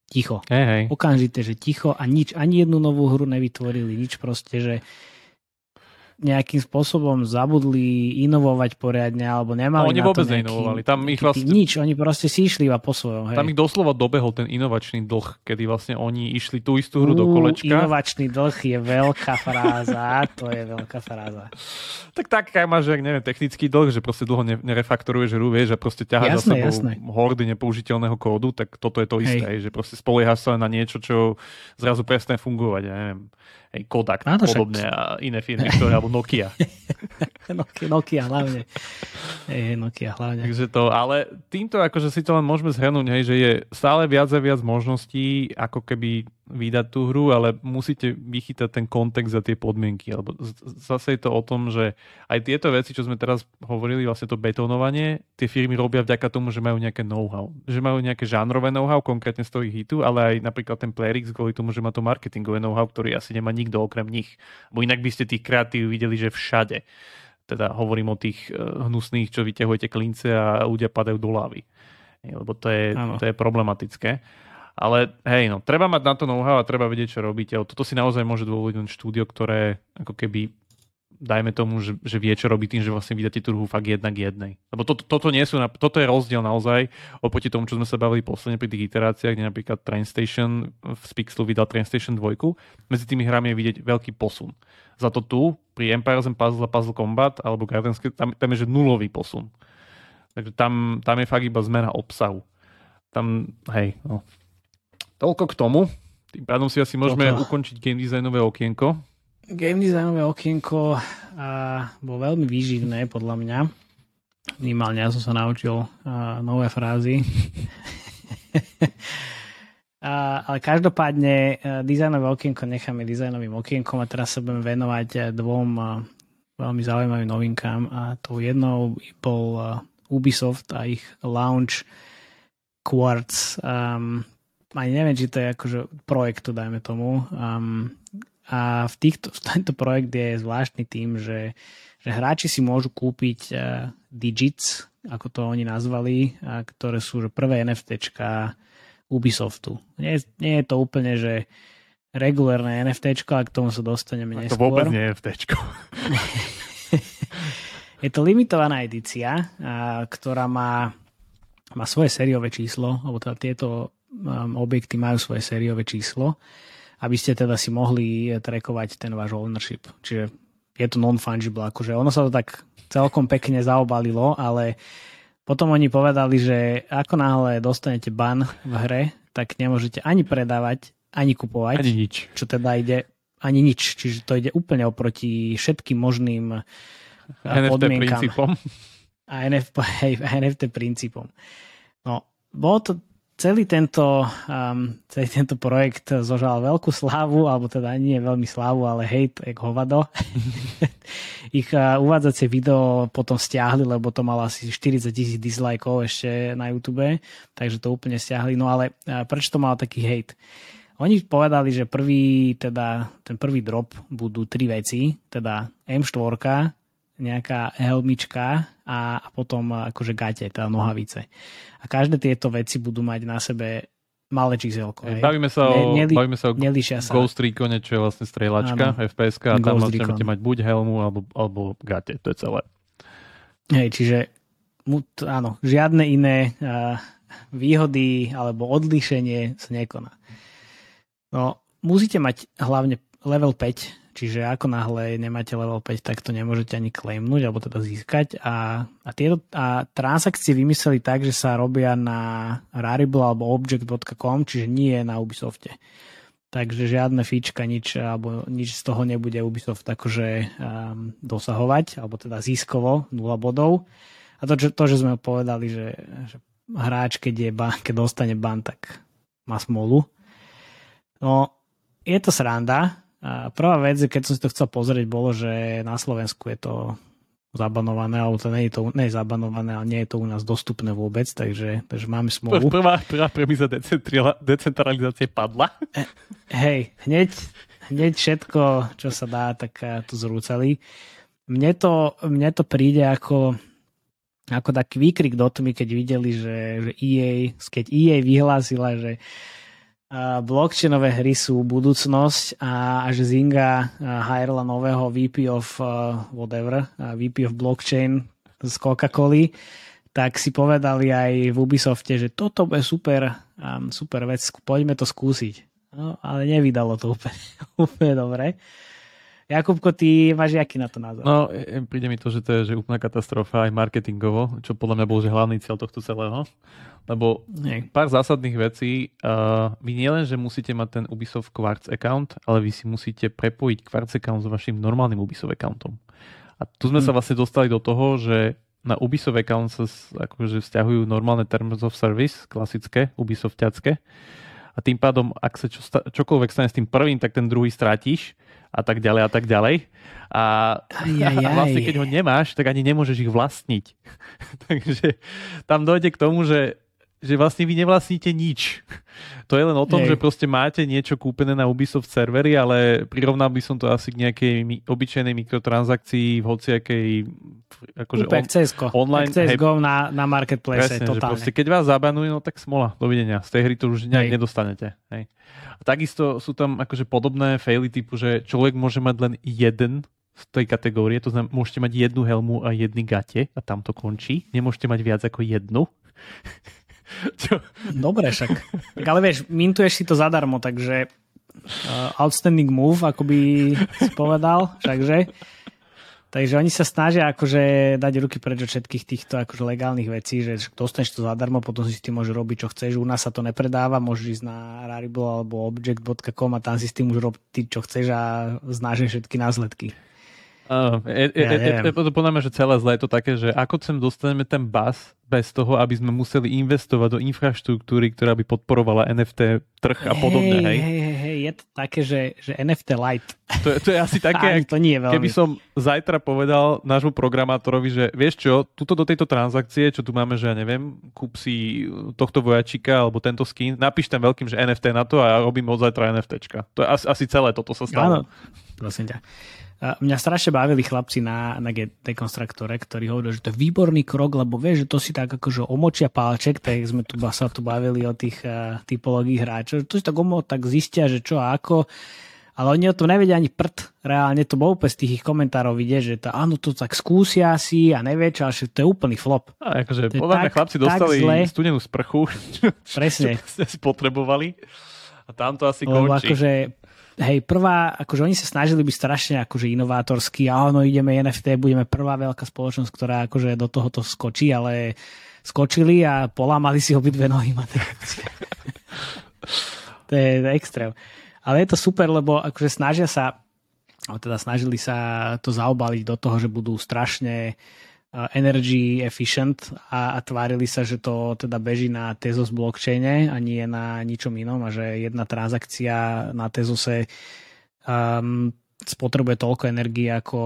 ticho. Hej, hej. Okamžite, že ticho a nič, ani jednu novú hru nevytvorili, nič proste, že nejakým spôsobom zabudli inovovať poriadne, alebo nemali no, oni vôbec nejaký, neinovovali. Tam ich vlastne, nič, oni proste si išli iba po svojom. Hej. Tam ich doslova dobehol ten inovačný dlh, kedy vlastne oni išli tú istú hru Ú, do kolečka. Inovačný dlh je veľká fráza, to je veľká fráza. tak tak, keď máš, neviem, technický dlh, že proste dlho nerefaktoruješ hru, vieš, že proste ťaháš za sebou jasné. hordy nepoužiteľného kódu, tak toto je to isté, hej. že proste spoliehaš sa na niečo, čo zrazu prestane fungovať, ja neviem Kodak Áno, podobne a iné firmy, ktoré, alebo Nokia. Nokia, Nokia hlavne. Hej, Nokia hlavne. Takže to, ale týmto akože si to len môžeme zhrnúť, hej, že je stále viac a viac možností, ako keby vydať tú hru, ale musíte vychytať ten kontext za tie podmienky. Lebo zase je to o tom, že aj tieto veci, čo sme teraz hovorili, vlastne to betonovanie, tie firmy robia vďaka tomu, že majú nejaké know-how. Že majú nejaké žánrové know-how, konkrétne z toho hitu, ale aj napríklad ten Playrix kvôli tomu, že má to marketingové know-how, ktorý asi nemá nikto okrem nich. Bo inak by ste tých kreatív videli, že všade. Teda hovorím o tých eh, hnusných, čo vyťahujete klince a ľudia padajú do lávy. Lebo to je, to je problematické. Ale hej, no, treba mať na to know-how a treba vedieť, čo robíte. Toto si naozaj môže dôvodiť štúdio, ktoré ako keby dajme tomu, že, že vie, čo robí tým, že vlastne vydáte tú hru fakt jednak jednej. Lebo to, toto, nie sú, toto je rozdiel naozaj oproti tomu, čo sme sa bavili posledne pri tých iteráciách, kde napríklad Train Station v Spixlu vydal Train Station 2. Medzi tými hrami je vidieť veľký posun. Za to tu, pri Empires and Puzzle a Puzzle Combat alebo Guardians, tam, tam je že nulový posun. Takže tam, tam je fakt iba zmena obsahu. Tam, hej, no, Toľko k tomu. Tým pádom si asi môžeme Toto. ukončiť game designové okienko. Game designové okienko a, bolo veľmi výživné podľa mňa. Minimálne ja som sa naučil a, nové frázy. a, ale každopádne dizajnové okienko necháme dizajnovým okienkom a teraz sa budeme venovať dvom a, veľmi zaujímavým novinkám a tou jednou bol Ubisoft a ich launch Quartz um, ani neviem, či to je akože projektu, dajme tomu. Um, a v týchto, v tento projekt je zvláštny tým, že, že hráči si môžu kúpiť uh, digits, ako to oni nazvali, uh, ktoré sú že prvé NFTčka Ubisoftu. Nie, nie je to úplne, že regulárne NFTčko, a k tomu sa dostaneme neskôr. To vôbec nie je NFTčko. Je to limitovaná edícia, ktorá má, má svoje sériové číslo, alebo teda tieto objekty majú svoje sériové číslo, aby ste teda si mohli trekovať ten váš ownership. Čiže je to non-fungible, akože ono sa to tak celkom pekne zaobalilo, ale potom oni povedali, že ako náhle dostanete ban v hre, tak nemôžete ani predávať, ani kupovať. Ani nič. Čo teda ide ani nič. Čiže to ide úplne oproti všetkým možným NFT podmienkam. princípom. A NFT, hej, NFT princípom. No, bolo to celý tento, um, celý tento projekt zožal veľkú slávu, alebo teda nie veľmi slávu, ale hejt, jak hovado. Ich uh, uvádzacie video potom stiahli, lebo to malo asi 40 tisíc dislikeov ešte na YouTube, takže to úplne stiahli. No ale uh, prečo to malo taký hejt? Oni povedali, že prvý, teda, ten prvý drop budú tri veci, teda M4, nejaká helmička a, a potom akože gate, teda nohavice. A každé tieto veci budú mať na sebe malé číselko. Hej. Bavíme sa o, ne, neli, bavíme sa o sa. Ghost Recon, čo je vlastne strieľačka, ano. FPS a tam môžete mať buď helmu alebo, alebo gate, to je celé. Hej, čiže áno, žiadne iné uh, výhody alebo odlíšenie sa nekoná. No, musíte mať hlavne level 5, čiže ako náhle nemáte level 5, tak to nemôžete ani claimnúť, alebo teda získať. A, a, tieto, a transakcie vymysleli tak, že sa robia na Rarible alebo object.com, čiže nie na Ubisofte. Takže žiadne fíčka, nič, alebo nič z toho nebude Ubisoft akože um, dosahovať, alebo teda získovo 0 bodov. A to, že, to, že sme povedali, že, že hráč, keď, je ban, keď dostane ban, tak má smolu. No, je to sranda. A prvá vec, keď som si to chcel pozrieť, bolo, že na Slovensku je to zabanované, alebo to nie je, to, nie je zabanované, ale nie je to u nás dostupné vôbec, takže, takže máme smolu. Prvá, prvá premisa decentralizácie padla. E, hej, hneď, hneď všetko, čo sa dá, tak e, tu zrúcali. Mne to, mne to príde ako, ako taký výkrik do tmy, keď videli, že, že EA, keď EA vyhlásila, že blockchainové hry sú budúcnosť a, a že Zynga hajrla nového VP of uh, whatever, VP of blockchain z Coca-Coly, tak si povedali aj v Ubisofte, že toto bude super, um, super vec, poďme to skúsiť. No, ale nevydalo to úplne, úplne dobre. Jakubko, ty máš aký na to názor? No, e, e, príde mi to, že to je že úplná katastrofa aj marketingovo, čo podľa mňa bol že hlavný cieľ tohto celého. Lebo Nie. pár zásadných vecí. Uh, vy nielen, že musíte mať ten Ubisoft Quartz account, ale vy si musíte prepojiť Quartz account s vašim normálnym Ubisoft accountom. A tu sme hmm. sa vlastne dostali do toho, že na Ubisoft account sa akože vzťahujú normálne terms of service, klasické, Ubisoftiacké. A tým pádom, ak sa čo, čokoľvek stane s tým prvým, tak ten druhý strátiš a tak ďalej a tak ďalej. A, aj, aj, aj. vlastne keď ho nemáš, tak ani nemôžeš ich vlastniť. Takže tam dojde k tomu, že že vlastne vy nevlastníte nič. To je len o tom, Hej. že proste máte niečo kúpené na Ubisoft servery, ale prirovnal by som to asi k nejakej mi, obyčajnej mikrotransakcii v hociakej akože on, online. CSGO na, na marketplace, presne, totálne. Že proste, keď vás zabanujú, no tak smola, dovidenia. Z tej hry to už nejak hej. nedostanete. Hej. A takisto sú tam akože podobné faily typu, že človek môže mať len jeden z tej kategórie, to znamená, môžete mať jednu helmu a jedny gate a tam to končí. Nemôžete mať viac ako jednu. Čo? Dobre však. Tak ale vieš, mintuješ si to zadarmo, takže uh, outstanding move, ako by si povedal, všakže. Takže oni sa snažia akože dať ruky preč od všetkých týchto akože legálnych vecí, že dostaneš to zadarmo, potom si tým môžeš robiť, čo chceš. U nás sa to nepredáva, môžeš ísť na Rarible alebo object.com a tam si s tým môžeš robiť, čo chceš a znáš všetky následky. Uh, je, je, ja je, je, je, podľa mňa, že celé zle je to také, že ako sem dostaneme ten bas bez toho, aby sme museli investovať do infraštruktúry, ktorá by podporovala NFT trh a podobne. Hej, hej, hej, hej je to také, že, že NFT light. To, je, to je asi také, to nie je veľmi. keby som zajtra povedal nášmu programátorovi, že vieš čo, tuto do tejto transakcie, čo tu máme, že ja neviem, kúp si tohto vojačika alebo tento skin, napíš tam veľkým, že NFT na to a ja robím od zajtra NFTčka. To je asi, asi celé toto sa stalo. Áno, prosím ťa. Mňa strašne bavili chlapci na, na dekonstruktore, ktorí hovorili, že to je výborný krok, lebo vieš, že to si tak akože omočia pálček, tak sme tu sa tu bavili o tých uh, typológií hráčov, to si tak omo tak zistia, že čo a ako. Ale oni o tom nevedia ani prd. Reálne to bol úplne z tých ich komentárov vidieť, že to, áno, to tak skúsia si a nevie čo, ale to je úplný flop. A akože, podľa mňa chlapci dostali studenú sprchu, Presne. čo si potrebovali. A tam to asi Lebo končí. Akože, hej, prvá, akože oni sa snažili byť strašne akože inovátorskí a ono ideme NFT, budeme prvá veľká spoločnosť, ktorá akože do tohoto skočí, ale skočili a polámali si obidve nohy. to je extrém. Ale je to super, lebo akože snažia sa, teda snažili sa to zaobaliť do toho, že budú strašne energy efficient a, a tvárili sa, že to teda beží na Tezos blockchaine a nie na ničom inom a že jedna transakcia na Tezose um, spotrebuje toľko energie ako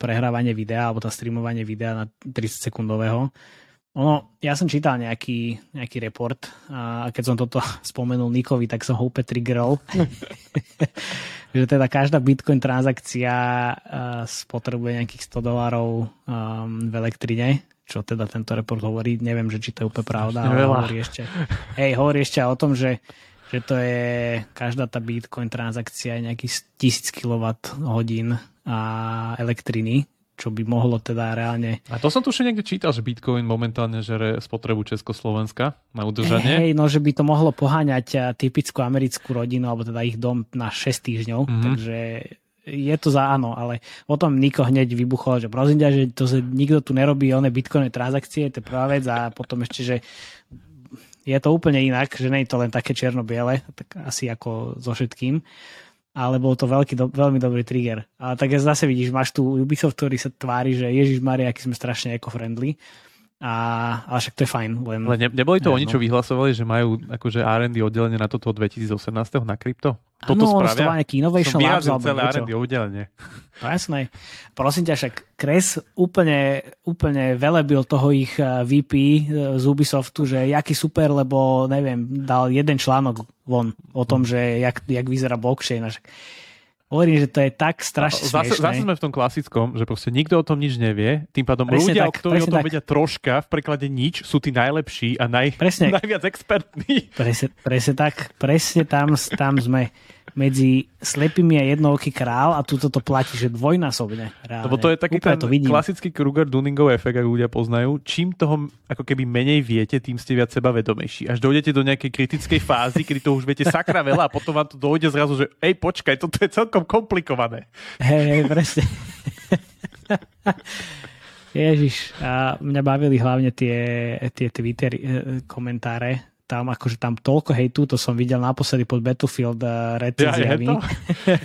prehrávanie videa alebo tá streamovanie videa na 30 sekundového. Ono, ja som čítal nejaký, nejaký report a keď som toto spomenul Nikovi, tak som ho úplne triggerol. že teda každá bitcoin transakcia spotrebuje nejakých 100 dolárov um, v elektrine, čo teda tento report hovorí. Neviem, že či to je úplne pravda, ale hovorí ešte, hej, hovorí ešte o tom, že, že to je každá tá bitcoin transakcia je nejakých 1000 kWh elektriny, čo by mohlo teda reálne... A to som tu už niekde čítal, že Bitcoin momentálne žere spotrebu Československa na udržanie. Hej, no že by to mohlo poháňať eh, typickú americkú rodinu, alebo teda ich dom na 6 týždňov, mm-hmm. takže je to za áno, ale potom Niko hneď vybuchol, že prosím ťa, že to sa, nikto tu nerobí one bitcoinové transakcie, to je prvá vec a potom ešte, že je to úplne inak, že nie je to len také čierno-biele, tak asi ako so všetkým ale bol to veľký, do, veľmi dobrý trigger. A tak zase vidíš, máš tu Ubisoft, ktorý sa tvári, že Ježiš Maria, aký sme strašne eco-friendly. A, ale však to je fajn. Len, ale ne, neboli to ja, oni, čo no. vyhlasovali, že majú akože R&D oddelenie na toto od 2018 na krypto? Toto ano, spravia? Ano, nejaký Innovation Som Labs. Som celé R&D oddelenie. No jasné. Prosím ťa, však Kres úplne, úplne velebil toho ich eh, VP eh, z Ubisoftu, že jaký super, lebo neviem, dal jeden článok von o tom, že jak, jak vyzerá blockchain. Však Hovorím, že to je tak strašne zase, smiešné. Zase sme v tom klasickom, že proste nikto o tom nič nevie, tým pádom presne ľudia, tak, ktorí o tom tak. vedia troška, v preklade nič, sú tí najlepší a naj, presne. najviac expertní. Presne, presne tak, presne tam, tam sme medzi slepými a jednooký král a tuto to platí, že dvojnásobne. Reálne. Lebo to je taký ten to klasický Kruger-Duningov efekt, ak ľudia poznajú. Čím toho ako keby menej viete, tým ste viac seba vedomejší. Až dojdete do nejakej kritickej fázy, kedy to už viete sakra veľa a potom vám to dojde zrazu, že ej, počkaj, toto je celkom komplikované. Hej, hej, presne. Ježiš, a mňa bavili hlavne tie, tie Twitter eh, komentáre tam, akože tam toľko hejtu, to som videl naposledy pod Battlefield uh, recenziami.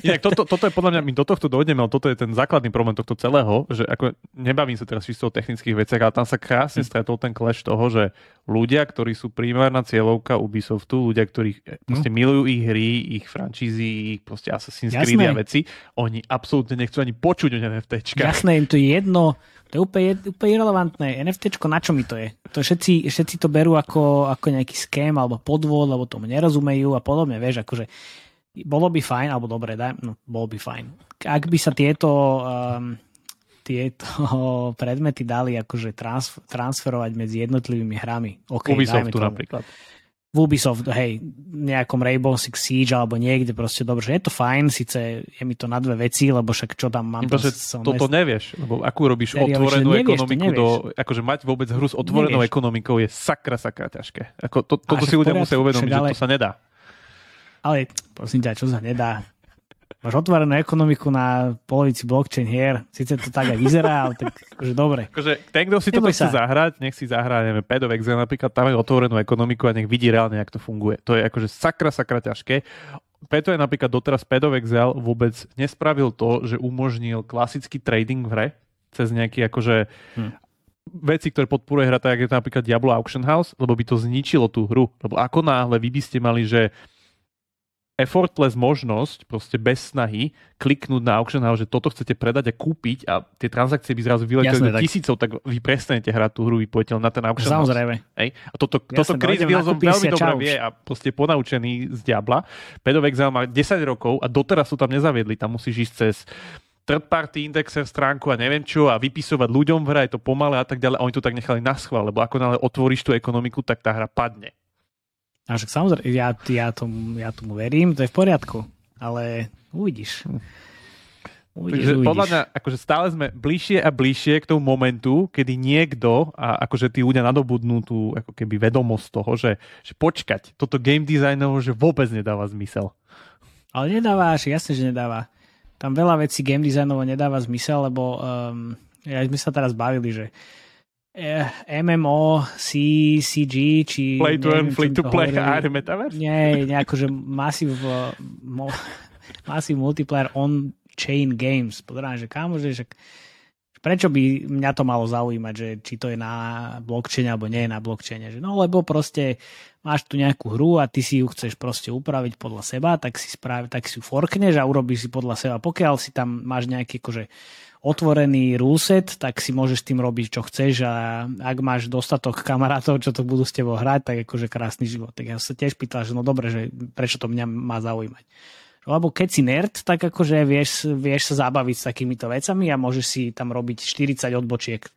Ja, to? Toto, toto je podľa mňa, my do tohto dojdeme, ale toto je ten základný problém tohto celého, že ako nebavím sa teraz čisto o technických veciach, ale tam sa krásne hm. stretol ten clash toho, že ľudia, ktorí sú primárna cieľovka Ubisoftu, ľudia, ktorí eh, proste hm. milujú ich hry, ich franchízy, ich proste Assassin's Creed a veci, oni absolútne nechcú ani počuť o NFTčkách. Jasné, im to je jedno, to je úplne, úplne irrelevantné. NFT, na čo mi to je? To všetci, všetci to berú ako, ako nejaký ském alebo podvod, lebo tomu nerozumejú a podobne, vieš, akože bolo by fajn, alebo dobre, daj, no, bolo by fajn. Ak by sa tieto um, tieto predmety dali akože transfer, transferovať medzi jednotlivými hrami. Okay, Ubisoftu napríklad v Ubisoft, hej, nejakom Rainbow Six Siege alebo niekde proste dobre, že je to fajn, síce je mi to na dve veci, lebo však čo tam mám. Iba, že toto nevieš, lebo akú robíš Serio, otvorenú nevieš, ekonomiku do, akože mať vôbec hru s otvorenou nevieš. ekonomikou je sakra, sakra ťažké. Ako, to, toto si ľudia musia uvedomiť, ale, že to sa nedá. Ale prosím ťa, čo sa nedá? Máš otvorenú ekonomiku na polovici blockchain hier. Sice to tak aj vyzerá, ale tak akože dobre. Akože ten, kto si to chce zahrať, nech si zahrá, neviem, Pad of Exile napríklad, tam je otvorenú ekonomiku a nech vidí reálne, jak to funguje. To je akože sakra, sakra ťažké. Preto je napríklad doteraz Pad of Exile vôbec nespravil to, že umožnil klasický trading v hre cez nejaký akože hm veci, ktoré podporuje hra, tak je to napríklad Diablo Auction House, lebo by to zničilo tú hru. Lebo ako náhle vy by ste mali, že effortless možnosť, proste bez snahy, kliknúť na auction house, že toto chcete predať a kúpiť a tie transakcie by zrazu vyleteli do tisícov, tak vy prestanete hrať tú hru, vy pôjdete na ten auction Samozrejme. house. Hej? A toto, Jasné, toto Chris Wilson veľmi dobre vie a proste ponaučený z Diabla. Pedov Exile má 10 rokov a doteraz to tam nezaviedli. Tam musíš ísť cez third party indexer stránku a neviem čo a vypisovať ľuďom v hre, je to pomalé a tak ďalej. A oni to tak nechali na schvál, lebo ako náhle otvoríš tú ekonomiku, tak tá hra padne. A však samozrejme, ja, ja, tomu, ja tomu verím, to je v poriadku. ale uvidíš. Uvidíš, Takže uvidíš. podľa mňa akože stále sme bližšie a bližšie k tomu momentu, kedy niekto a akože tí ľudia nadobudnú tú ako keby vedomosť toho, že, že počkať, toto game designovo, že vôbec nedáva zmysel. Ale nedáva, až jasne, že nedáva. Tam veľa vecí game designovo nedáva zmysel, lebo um, ja sme sa teraz bavili, že eh, MMO, C, CG, či... Play to earn, free to play a metaverse? Nie, nejako, že massive, mo, massive multiplayer on chain games. Pozerám, že kámo, že, že prečo by mňa to malo zaujímať, že či to je na blockchaine alebo nie je na blockchaine. Že no lebo proste máš tu nejakú hru a ty si ju chceš proste upraviť podľa seba, tak si, spravi, tak si ju forkneš a urobíš si podľa seba. Pokiaľ si tam máš nejaký akože otvorený ruleset, tak si môžeš tým robiť, čo chceš a ak máš dostatok kamarátov, čo to budú s tebou hrať, tak akože krásny život. Tak ja sa tiež pýtal, že no dobre, že prečo to mňa má zaujímať. Lebo keď si nerd, tak akože vieš, vieš sa zabaviť s takýmito vecami a môžeš si tam robiť 40 odbočiek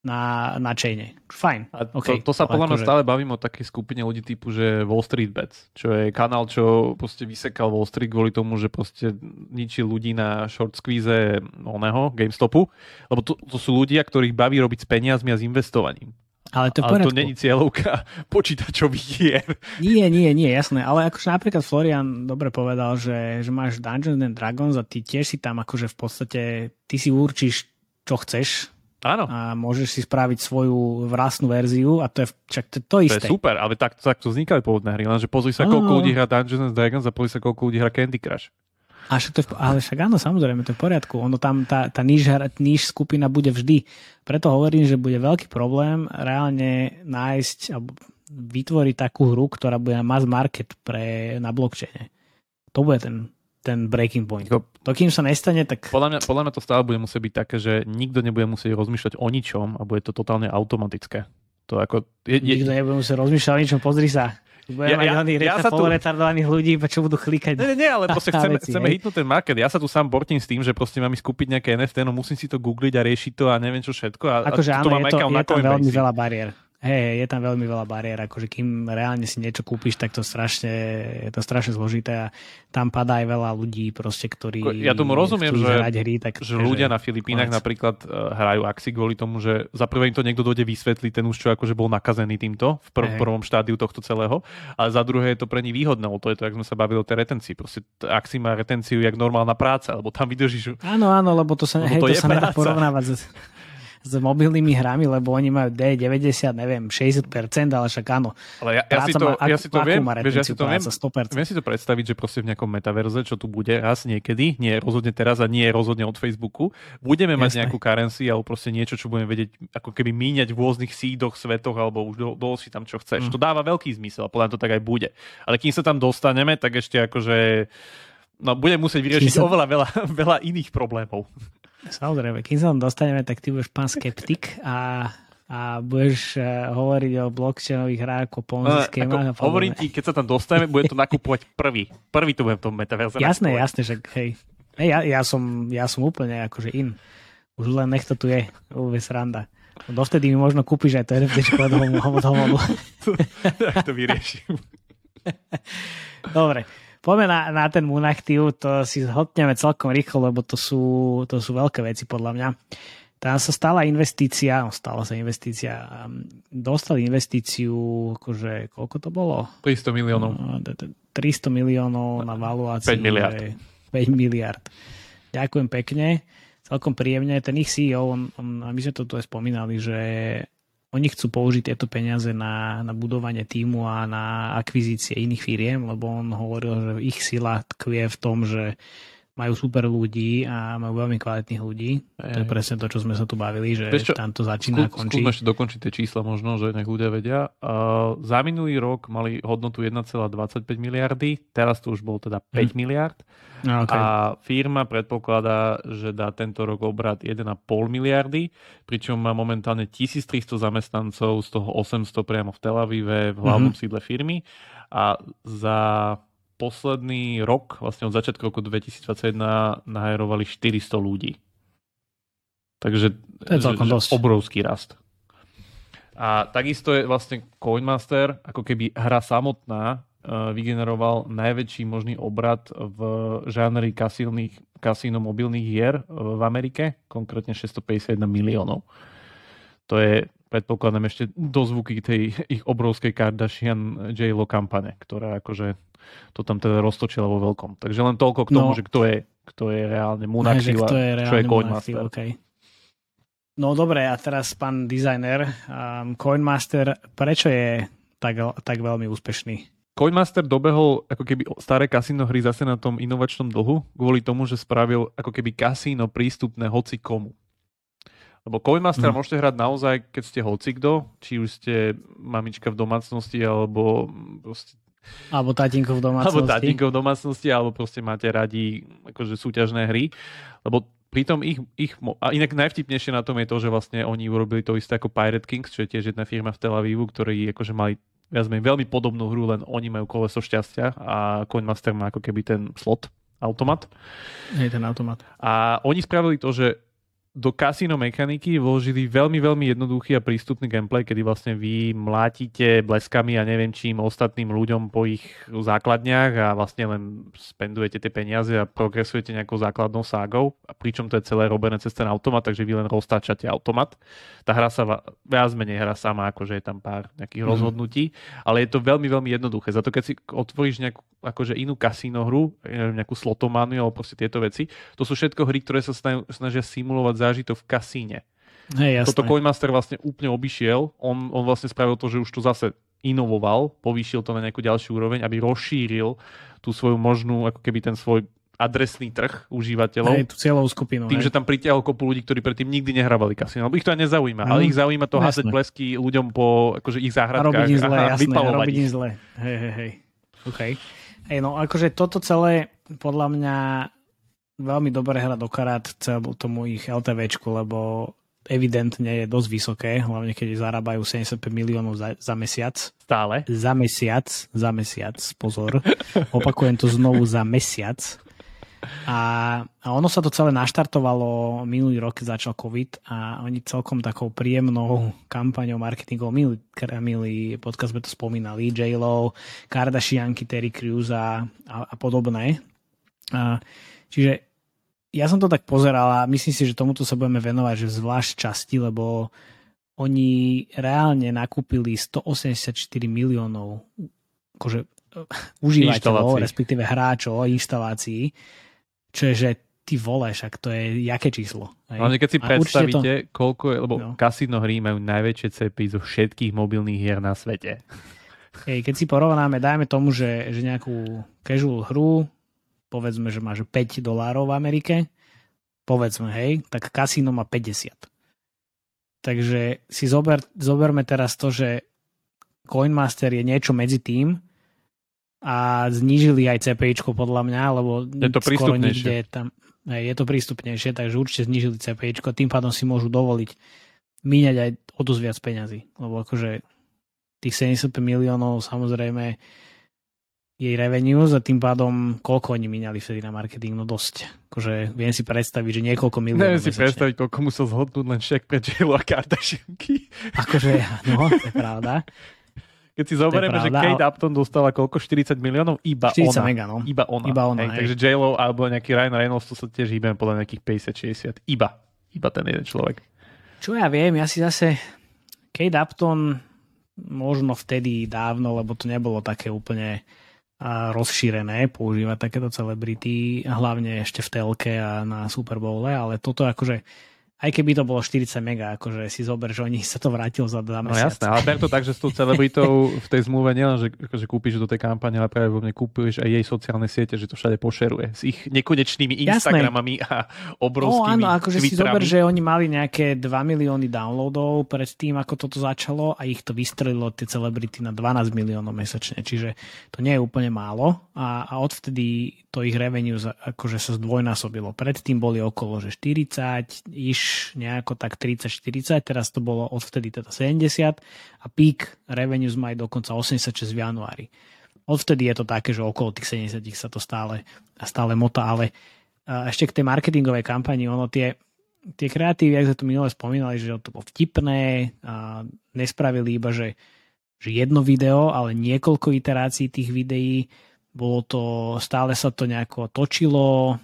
na, na chaine. Fajn. A okay. to, to sa podľa mňa akože... stále bavím o takej skupine ľudí typu, že Wall Street Bets, čo je kanál, čo proste vysekal Wall Street kvôli tomu, že proste ničí ľudí na short squeeze oného GameStopu, lebo to, to sú ľudia, ktorých baví robiť s peniazmi a s investovaním. Ale to, ale to není cieľovka počítačových hier. Nie, nie, nie, jasné. Ale akože napríklad Florian dobre povedal, že, že máš Dungeons and Dragons a ty tiež si tam akože v podstate, ty si určíš, čo chceš. Áno. A môžeš si spraviť svoju vlastnú verziu a to je však to, to isté. To je super, ale tak, tak to vznikali pôvodné hry, lenže pozri sa, koľko ľudí hrá Dungeons and Dragons a pozri sa, koľko ľudí hrá Candy Crush. A však to je, ale však áno, samozrejme, to je v poriadku. Ono tam, tá, tá níž, níž skupina bude vždy. Preto hovorím, že bude veľký problém reálne nájsť alebo vytvoriť takú hru, ktorá bude na mass market pre, na blockchaine. To bude ten, ten breaking point. To kým sa nestane, tak... Podľa mňa, podľa mňa to stále bude musieť byť také, že nikto nebude musieť rozmýšľať o ničom a bude to totálne automatické. To ako, je, je... Nikto nebude musieť rozmýšľať o ničom, pozri sa. Budeme ja, mať ja, ja sa tu... retardovaných ľudí, čo budú klikať. Nie, nie, ale proste chceme, veci, chceme hitnúť ten market. Ja sa tu sám bortím s tým, že proste mám skúpiť nejaké NFT, no musím si to googliť a riešiť to a neviem čo všetko. A, akože a áno, je, to, je tam veľmi veľa bariér. Hej, je tam veľmi veľa bariér, akože kým reálne si niečo kúpiš, tak to strašne, je to strašne zložité a tam padá aj veľa ľudí proste, ktorí Ja tomu rozumiem, že, hry, tak, že ľudia na Filipínach napríklad uh, hrajú axi kvôli tomu, že za prvé im to niekto dojde vysvetliť, ten už čo akože bol nakazený týmto v prv, prvom štádiu tohto celého, ale za druhé je to pre nich výhodné, lebo to je to, jak sme sa bavili o tej retencii. Proste axi má retenciu jak normálna práca, lebo tam vydržíš... Áno, áno, lebo to sa, hej, to, to sa nedá porovnávať s mobilnými hrami, lebo oni majú D90, neviem, 60%, ale však áno. Ale ja, ja si to, má, ja si to viem, vieš, ja si to viem, 100%. viem si to predstaviť, že proste v nejakom metaverze, čo tu bude raz niekedy, nie rozhodne teraz a nie je rozhodne od Facebooku, budeme Jasne. mať nejakú currency alebo proste niečo, čo budeme vedieť ako keby míňať v rôznych sídoch, svetoch alebo už do, do si tam čo chceš. Mm. To dáva veľký zmysel a podľa to tak aj bude. Ale kým sa tam dostaneme, tak ešte akože no, budem musieť vyriešiť sa... oveľa veľa, veľa iných problémov. Samozrejme, kým sa tam dostaneme, tak ty budeš pán skeptik a, a budeš uh, hovoriť o blockchainových hrách ako Ponzi no, ako, Hovorím ti, keď sa tam dostaneme, budem to nakupovať prvý. Prvý to budem v tom metaverze Jasné, nakupovať. jasné, že hej. hej ja, ja, som, ja som úplne akože in. Už len nech to tu je. Uve sranda. Dovtedy mi možno kúpiš aj to NFT od homodu. Tak to vyriešim. Dobre. Poďme na, na ten Moonactive, to si zhodneme celkom rýchlo, lebo to sú, to sú veľké veci podľa mňa. Tam sa stala investícia, no stala sa investícia, dostali investíciu, akože, koľko to bolo? 300 miliónov. 300 miliónov na valuáciu. 5 miliard. 5 miliard. Ďakujem pekne, celkom príjemne. Ten ich CEO, on, on, my sme to tu aj spomínali, že oni chcú použiť tieto peniaze na, na budovanie týmu a na akvizície iných firiem, lebo on hovoril, že ich sila tkvie v tom, že majú super ľudí a majú veľmi kvalitných ľudí. Aj, to je presne to, čo sme sa tu bavili, že čo, tam to začína skú, a končí. Skúsme ešte dokončiť tie čísla možno, že nech ľudia vedia. Uh, za minulý rok mali hodnotu 1,25 miliardy, teraz to už bol teda 5 hmm. miliard. No, okay. A firma predpokladá, že dá tento rok obrad 1,5 miliardy, pričom má momentálne 1300 zamestnancov, z toho 800 priamo v Tel Avive, v hlavnom mm-hmm. sídle firmy. A za posledný rok, vlastne od začiatku roku 2021, naherovali 400 ľudí. Takže to je celkom dosť. obrovský rast. A takisto je vlastne Coinmaster, ako keby hra samotná, vygeneroval najväčší možný obrad v žánri kasíno mobilných hier v Amerike, konkrétne 651 miliónov. To je, predpokladám, ešte dozvuky tej ich obrovskej Kardashian J-Lo kampane, ktorá akože to tam teda roztočila vo veľkom. Takže len toľko k tomu, no, že kto je, kto je reálne Munaxil a čo je Coinmaster. Okay. No dobre, a teraz pán dizajner, um, Coinmaster, prečo je tak, tak veľmi úspešný? Coinmaster dobehol ako keby staré kasíno hry zase na tom inovačnom dlhu, kvôli tomu, že spravil ako keby kasíno prístupné hoci komu. Lebo Coinmaster hmm. môžete hrať naozaj, keď ste hocikdo, či už ste mamička v domácnosti, alebo proste alebo tatínko v domácnosti. Alebo tatínko v domácnosti, alebo proste máte radi akože súťažné hry. Lebo pritom ich, ich, a inak najvtipnejšie na tom je to, že vlastne oni urobili to isté ako Pirate Kings, čo je tiež jedna firma v Tel Avivu, ktorí akože mali viac menej veľmi podobnú hru, len oni majú koleso šťastia a Coinmaster má ako keby ten slot automat. Je ten automat. A oni spravili to, že do kasino mechaniky vložili veľmi, veľmi jednoduchý a prístupný gameplay, kedy vlastne vy mlátite bleskami a neviem čím ostatným ľuďom po ich základniach a vlastne len spendujete tie peniaze a progresujete nejakou základnou ságou, a pričom to je celé robené cez ten automat, takže vy len roztáčate automat. Tá hra sa viac menej hra sama, akože je tam pár nejakých mm. rozhodnutí, ale je to veľmi, veľmi jednoduché. Za to, keď si otvoríš nejakú akože inú kasíno hru, nejakú slotománu alebo proste tieto veci, to sú všetko hry, ktoré sa snažia simulovať zážitok v kasíne. Hey, Toto Coinmaster vlastne úplne obišiel. On, on vlastne spravil to, že už to zase inovoval, povýšil to na nejakú ďalšiu úroveň, aby rozšíril tú svoju možnú, ako keby ten svoj adresný trh užívateľov. Hej, tú cieľovú skupinu. Tým, hej. že tam pritiahol kopu ľudí, ktorí predtým nikdy nehrávali kasino. Lebo ich to aj nezaujíma, mm. ale ich zaujíma to hasať blesky ľuďom po akože ich záhradkách robiť zle, jasné, robiť ich. zle. Hej, hej, hej. Okay. Hej, no akože toto celé podľa mňa veľmi dobre hra do karát celú tomu ich LTVčku, lebo evidentne je dosť vysoké, hlavne keď zarábajú 75 miliónov za, za mesiac. Stále? Za mesiac, za mesiac, pozor. Opakujem to znovu za mesiac. A, a ono sa to celé naštartovalo minulý rok, keď začal COVID a oni celkom takou príjemnou kampaňou marketingov, milý, milý podcast sme to spomínali, J-Lo, Kardashianky, Terry Crews a, a, a podobné. A, čiže ja som to tak pozeral a myslím si, že tomuto sa budeme venovať že zvlášť časti, lebo oni reálne nakúpili 184 miliónov akože, užívateľov, respektíve hráčov, inštalácií, čo je, že ty vole, však to je jaké číslo. Hej? Keď si a predstavíte, to... koľko je, lebo no. kasino hry majú najväčšie cepy zo všetkých mobilných hier na svete. Hej, keď si porovnáme, dajme tomu, že, že nejakú casual hru, povedzme, že máš 5 dolárov v Amerike, povedzme, hej, tak kasíno má 50. Takže si zober, zoberme teraz to, že Coinmaster je niečo medzi tým a znížili aj CPI podľa mňa, lebo je to skoro nikde tam, je to prístupnejšie, takže určite znížili CPI, tým pádom si môžu dovoliť míňať aj o dosť viac peňazí, lebo akože tých 75 miliónov samozrejme jej revenues a tým pádom koľko oni minali vtedy na marketing? No dosť. Akože viem si predstaviť, že niekoľko miliónov. Neviem si predstaviť, koľko musel zhodnúť len šek pre J-Lo a Kardashianky. Akože, no, to je pravda. Keď si zoberieme, že Kate Upton dostala koľko? 40 miliónov? Iba 40 ona. Mega, no. Iba ona. Iba ona hej, takže J-Lo alebo nejaký Ryan Reynolds, to sa tiež hýbem podľa nejakých 50-60. Iba. Iba ten jeden človek. Čo ja viem, ja si zase Kate Upton možno vtedy dávno, lebo to nebolo také úplne a rozšírené používať takéto celebrity, hlavne ešte v telke a na Super Bowle, ale toto akože aj keby to bolo 40 mega, akože si zober, že oni sa to vrátil za dva No jasné, ale ber to tak, že s tou celebritou v tej zmluve nielen, že akože kúpiš do tej kampane, ale práve mne kúpiš aj jej sociálne siete, že to všade pošeruje s ich nekonečnými Instagramami jasné. a obrovskými no, áno, akože twitterami. si zober, že oni mali nejaké 2 milióny downloadov pred tým, ako toto začalo a ich to vystrelilo tie celebrity na 12 miliónov mesačne, čiže to nie je úplne málo a, a odvtedy to ich revenue akože sa zdvojnásobilo. Predtým boli okolo že 40, iš nejako tak 30-40, teraz to bolo odvtedy teda 70 a peak revenues majú dokonca 86 v januári. Odvtedy je to také, že okolo tých 70 sa to stále, stále mota, ale ešte k tej marketingovej kampani, ono tie, tie kreatívy, ak sme tu minule spomínali, že to bolo vtipné a nespravili iba, že že jedno video, ale niekoľko iterácií tých videí bolo to, stále sa to nejako točilo,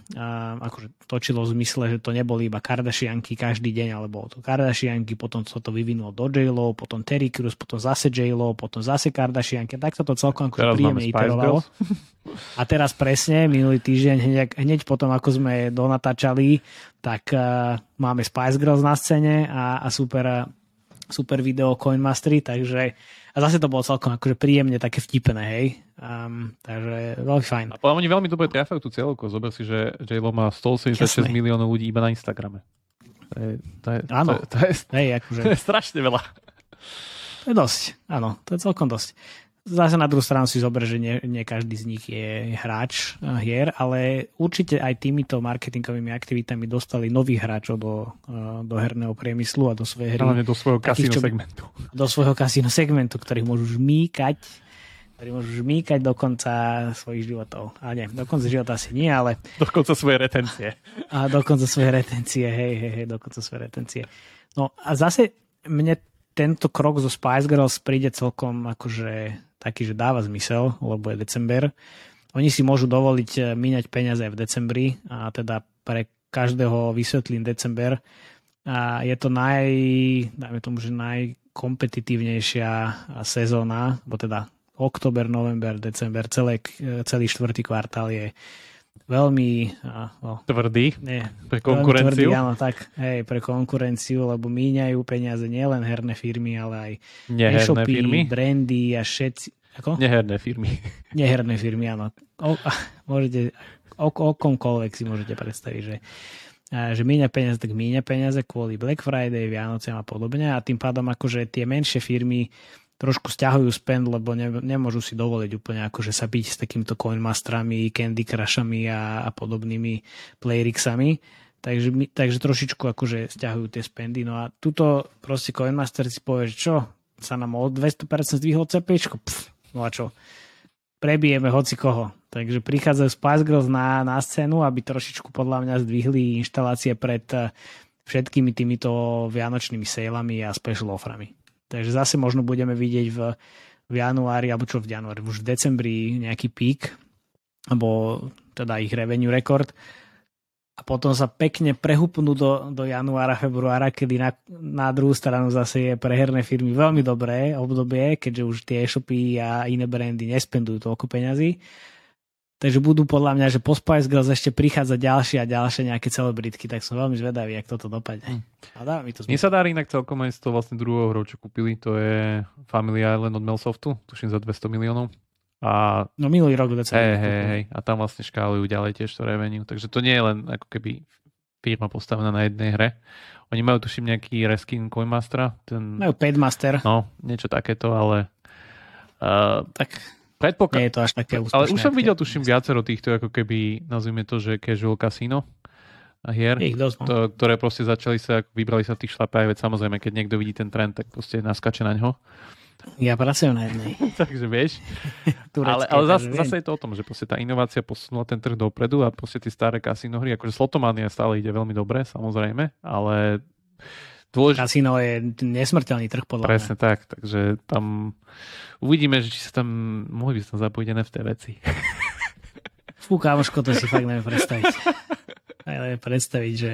akože točilo v zmysle, že to neboli iba Kardashianky každý deň, ale bolo to Kardashianky, potom sa to vyvinulo do j potom Terry Crews, potom zase j potom zase Kardashianky, tak sa to celkom ako príjemne iterovalo. A teraz presne, minulý týždeň, hneď, hneď potom, ako sme donatáčali, tak uh, máme Spice Girls na scéne a, a super, super video Coinmastery, takže a zase to bolo celkom akože príjemne také vtipné, hej. Um, takže veľmi fajn. A oni veľmi dobre trafajú tú cieľovku. Zober si, že J-Lo má 186 Jasne. miliónov ľudí iba na Instagrame. To je, to je, áno. To je, to je, hej, akože... to je strašne veľa. To je dosť, áno, to je celkom dosť. Zase na druhú stranu si zober, že nie, nie každý z nich je hráč eh, hier, ale určite aj týmito marketingovými aktivitami dostali nových hráčov do, eh, do herného priemyslu a do svojej hry. Hlavne do svojho kasíno segmentu. Do svojho kasíno segmentu, ktorých môžu žmýkať ktorí môžu žmýkať do konca svojich životov. A nie, do konca života asi nie, ale... Do konca svojej retencie. A do konca svojej retencie, hej, hej, hej, do konca svojej retencie. No a zase mne tento krok zo Spice Girls príde celkom akože taký, že dáva zmysel, lebo je december. Oni si môžu dovoliť eh, míňať peniaze aj v decembri a teda pre každého vysvetlím december. A je to naj, dajme tomu, že najkompetitívnejšia sezóna, bo teda október, november, december, celé, celý štvrtý kvartál je veľmi no, tvrdý nie, pre konkurenciu. Tvrdý, áno, tak, hej, pre konkurenciu, lebo míňajú peniaze nielen herné firmy, ale aj Neherné e-shopy, firmy? brandy a všetci. Ako? Neherné firmy. Neherné firmy, áno. O, môžete, o, o komkoľvek si môžete predstaviť, že že míňa peniaze, tak míňa peniaze kvôli Black Friday, Vianociam a podobne a tým pádom akože tie menšie firmy trošku stiahujú spend, lebo ne, nemôžu si dovoliť úplne akože sa byť s takýmito coinmasterami, candy crushami a, a podobnými playrixami. Takže, takže trošičku akože stiahujú tie spendy. No a tuto proste Coinmaster si povie, že čo, sa nám o 200% zdvihol CPčko? Pff, no a čo? Prebijeme hoci koho. Takže prichádzajú Spice Girls na, na scénu, aby trošičku podľa mňa zdvihli inštalácie pred eh, všetkými týmito vianočnými sejlami a special offerami. Takže zase možno budeme vidieť v, v januári, alebo čo v januári, už v decembri nejaký pík, alebo teda ich revenue rekord a potom sa pekne prehupnú do, do januára, februára, kedy na, na druhú stranu zase je pre herné firmy veľmi dobré obdobie, keďže už tie e-shopy a iné brandy nespendujú toľko peňazí Takže budú podľa mňa, že po Spice Girls ešte prichádza ďalšie a ďalšie nejaké celebritky, tak som veľmi zvedavý, jak toto dopadne. Hm. A dá mi to Mne sa darí inak celkom aj z toho vlastne druhého hru, čo kúpili, to je Family Island od Melsoftu, tuším za 200 miliónov. A... No minulý rok decembr. Hej, hej, hej. A tam vlastne škálujú ďalej tiež to revenue. Takže to nie je len ako keby firma postavená na jednej hre. Oni majú tuším nejaký reskin Coinmastera. Ten... Majú Padmaster. No, niečo takéto, ale uh, tak Predpoklad... Nie je to až také úspešné. Ale už som videl, tuším, viacero týchto, ako keby, nazvime to, že casual casino hier, dosť, no. to, ktoré proste začali sa, vybrali sa tých šlapách, veď samozrejme, keď niekto vidí ten trend, tak proste naskače na ňo. Ja pracujem na jednej. takže vieš. ale, ale zase, zase je to o tom, že proste tá inovácia posunula ten trh dopredu a proste tie staré kasinohry, akože slotomania stále ide veľmi dobre, samozrejme, ale dôležité... Kasino je nesmrteľný trh podľa Presne mňa. tak, takže tam uvidíme, že či sa tam, mohli by sa tam zapojiť NFT veci. Fú, kámoško, to si fakt neviem predstaviť. Ale predstaviť, že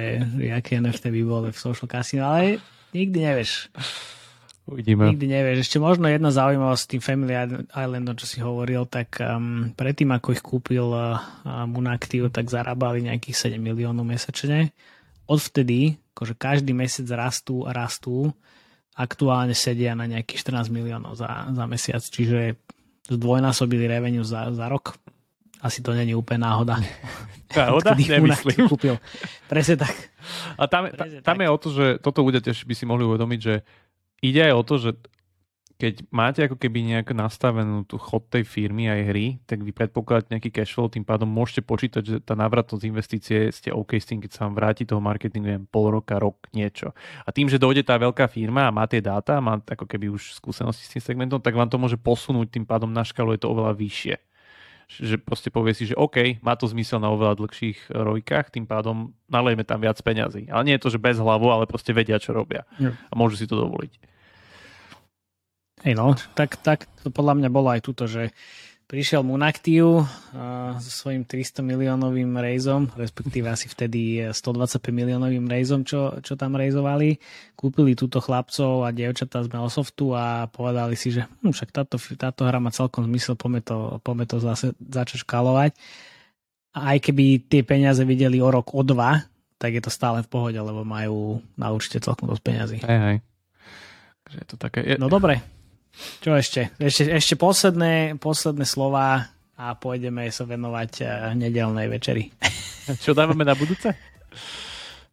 aké NFT by bolo v social casino, ale nikdy nevieš. Uvidíme. Nikdy nevieš. Ešte možno jedna zaujímavosť s tým Family Islandom, čo si hovoril, tak um, predtým, ako ich kúpil uh, Munactiv, tak zarábali nejakých 7 miliónov mesačne. Odvtedy, akože každý mesiac rastú a rastú aktuálne sedia na nejakých 14 miliónov za, za mesiac, čiže zdvojnásobili revenue za, za rok. Asi to není úplne náhoda. Náhoda? Nemyslím. Kúpil. Presne tak. A tam, Presne tam tak. je o to, že toto ľudia tiež by si mohli uvedomiť, že ide aj o to, že keď máte ako keby nejak nastavenú tú chod tej firmy aj hry, tak vy predpokladáte nejaký cash flow, tým pádom môžete počítať, že tá návratnosť investície ste OK s tým, keď sa vám vráti toho marketingu, neviem, pol roka, rok, niečo. A tým, že dojde tá veľká firma a má tie dáta, má ako keby už skúsenosti s tým segmentom, tak vám to môže posunúť, tým pádom na škálu je to oveľa vyššie že proste povie si, že OK, má to zmysel na oveľa dlhších rojkách, tým pádom nalejme tam viac peňazí. Ale nie je to, že bez hlavu, ale proste vedia, čo robia. A môžu si to dovoliť. Hej no, tak, tak to podľa mňa bolo aj tuto, že prišiel Munactiu uh, so svojím 300 miliónovým rejzom, respektíve asi vtedy 125 miliónovým rejzom, čo, čo tam rejzovali. Kúpili túto chlapcov a dievčatá z Melosoftu a povedali si, že hm, však táto, táto hra má celkom zmysel, poďme to, poďme to zase začať škalovať. A aj keby tie peniaze videli o rok, o dva, tak je to stále v pohode, lebo majú na účte celkom dosť peniazy. Hej, hej. je to také... Je... No dobre, čo ešte? Ešte, ešte posledné, posledné slova a pôjdeme sa venovať uh, nedelnej večeri. Čo dávame na budúce?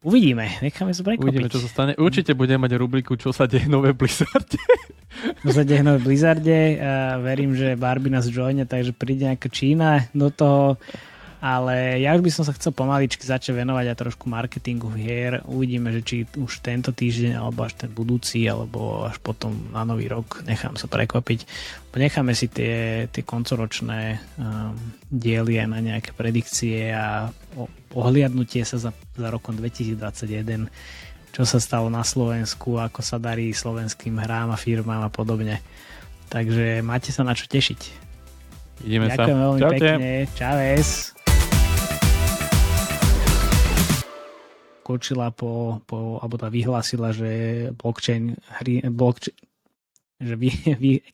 Uvidíme, necháme sa prekvapiť. Uvidíme, čo sa stane. Určite budeme mať rubriku, čo sa deje nové v Blizzarde. čo sa deje nové v Blizzarde. Uh, verím, že Barbie nás joine, takže príde nejaká Čína do toho ale ja už by som sa chcel pomaličky začať venovať aj trošku marketingu hier. Uvidíme, že či už tento týždeň, alebo až ten budúci, alebo až potom na nový rok nechám sa prekvapiť. Necháme si tie, tie koncoročné um, diely aj na nejaké predikcie a ohliadnutie sa za, za rokom 2021 čo sa stalo na Slovensku, ako sa darí slovenským hrám a firmám a podobne. Takže máte sa na čo tešiť. Ideme Ďakujem sa. veľmi Čaute. pekne. Čaves. Skočila po, po alebo tá vyhlásila, že blockchain, hry, blockchain že vy, vy,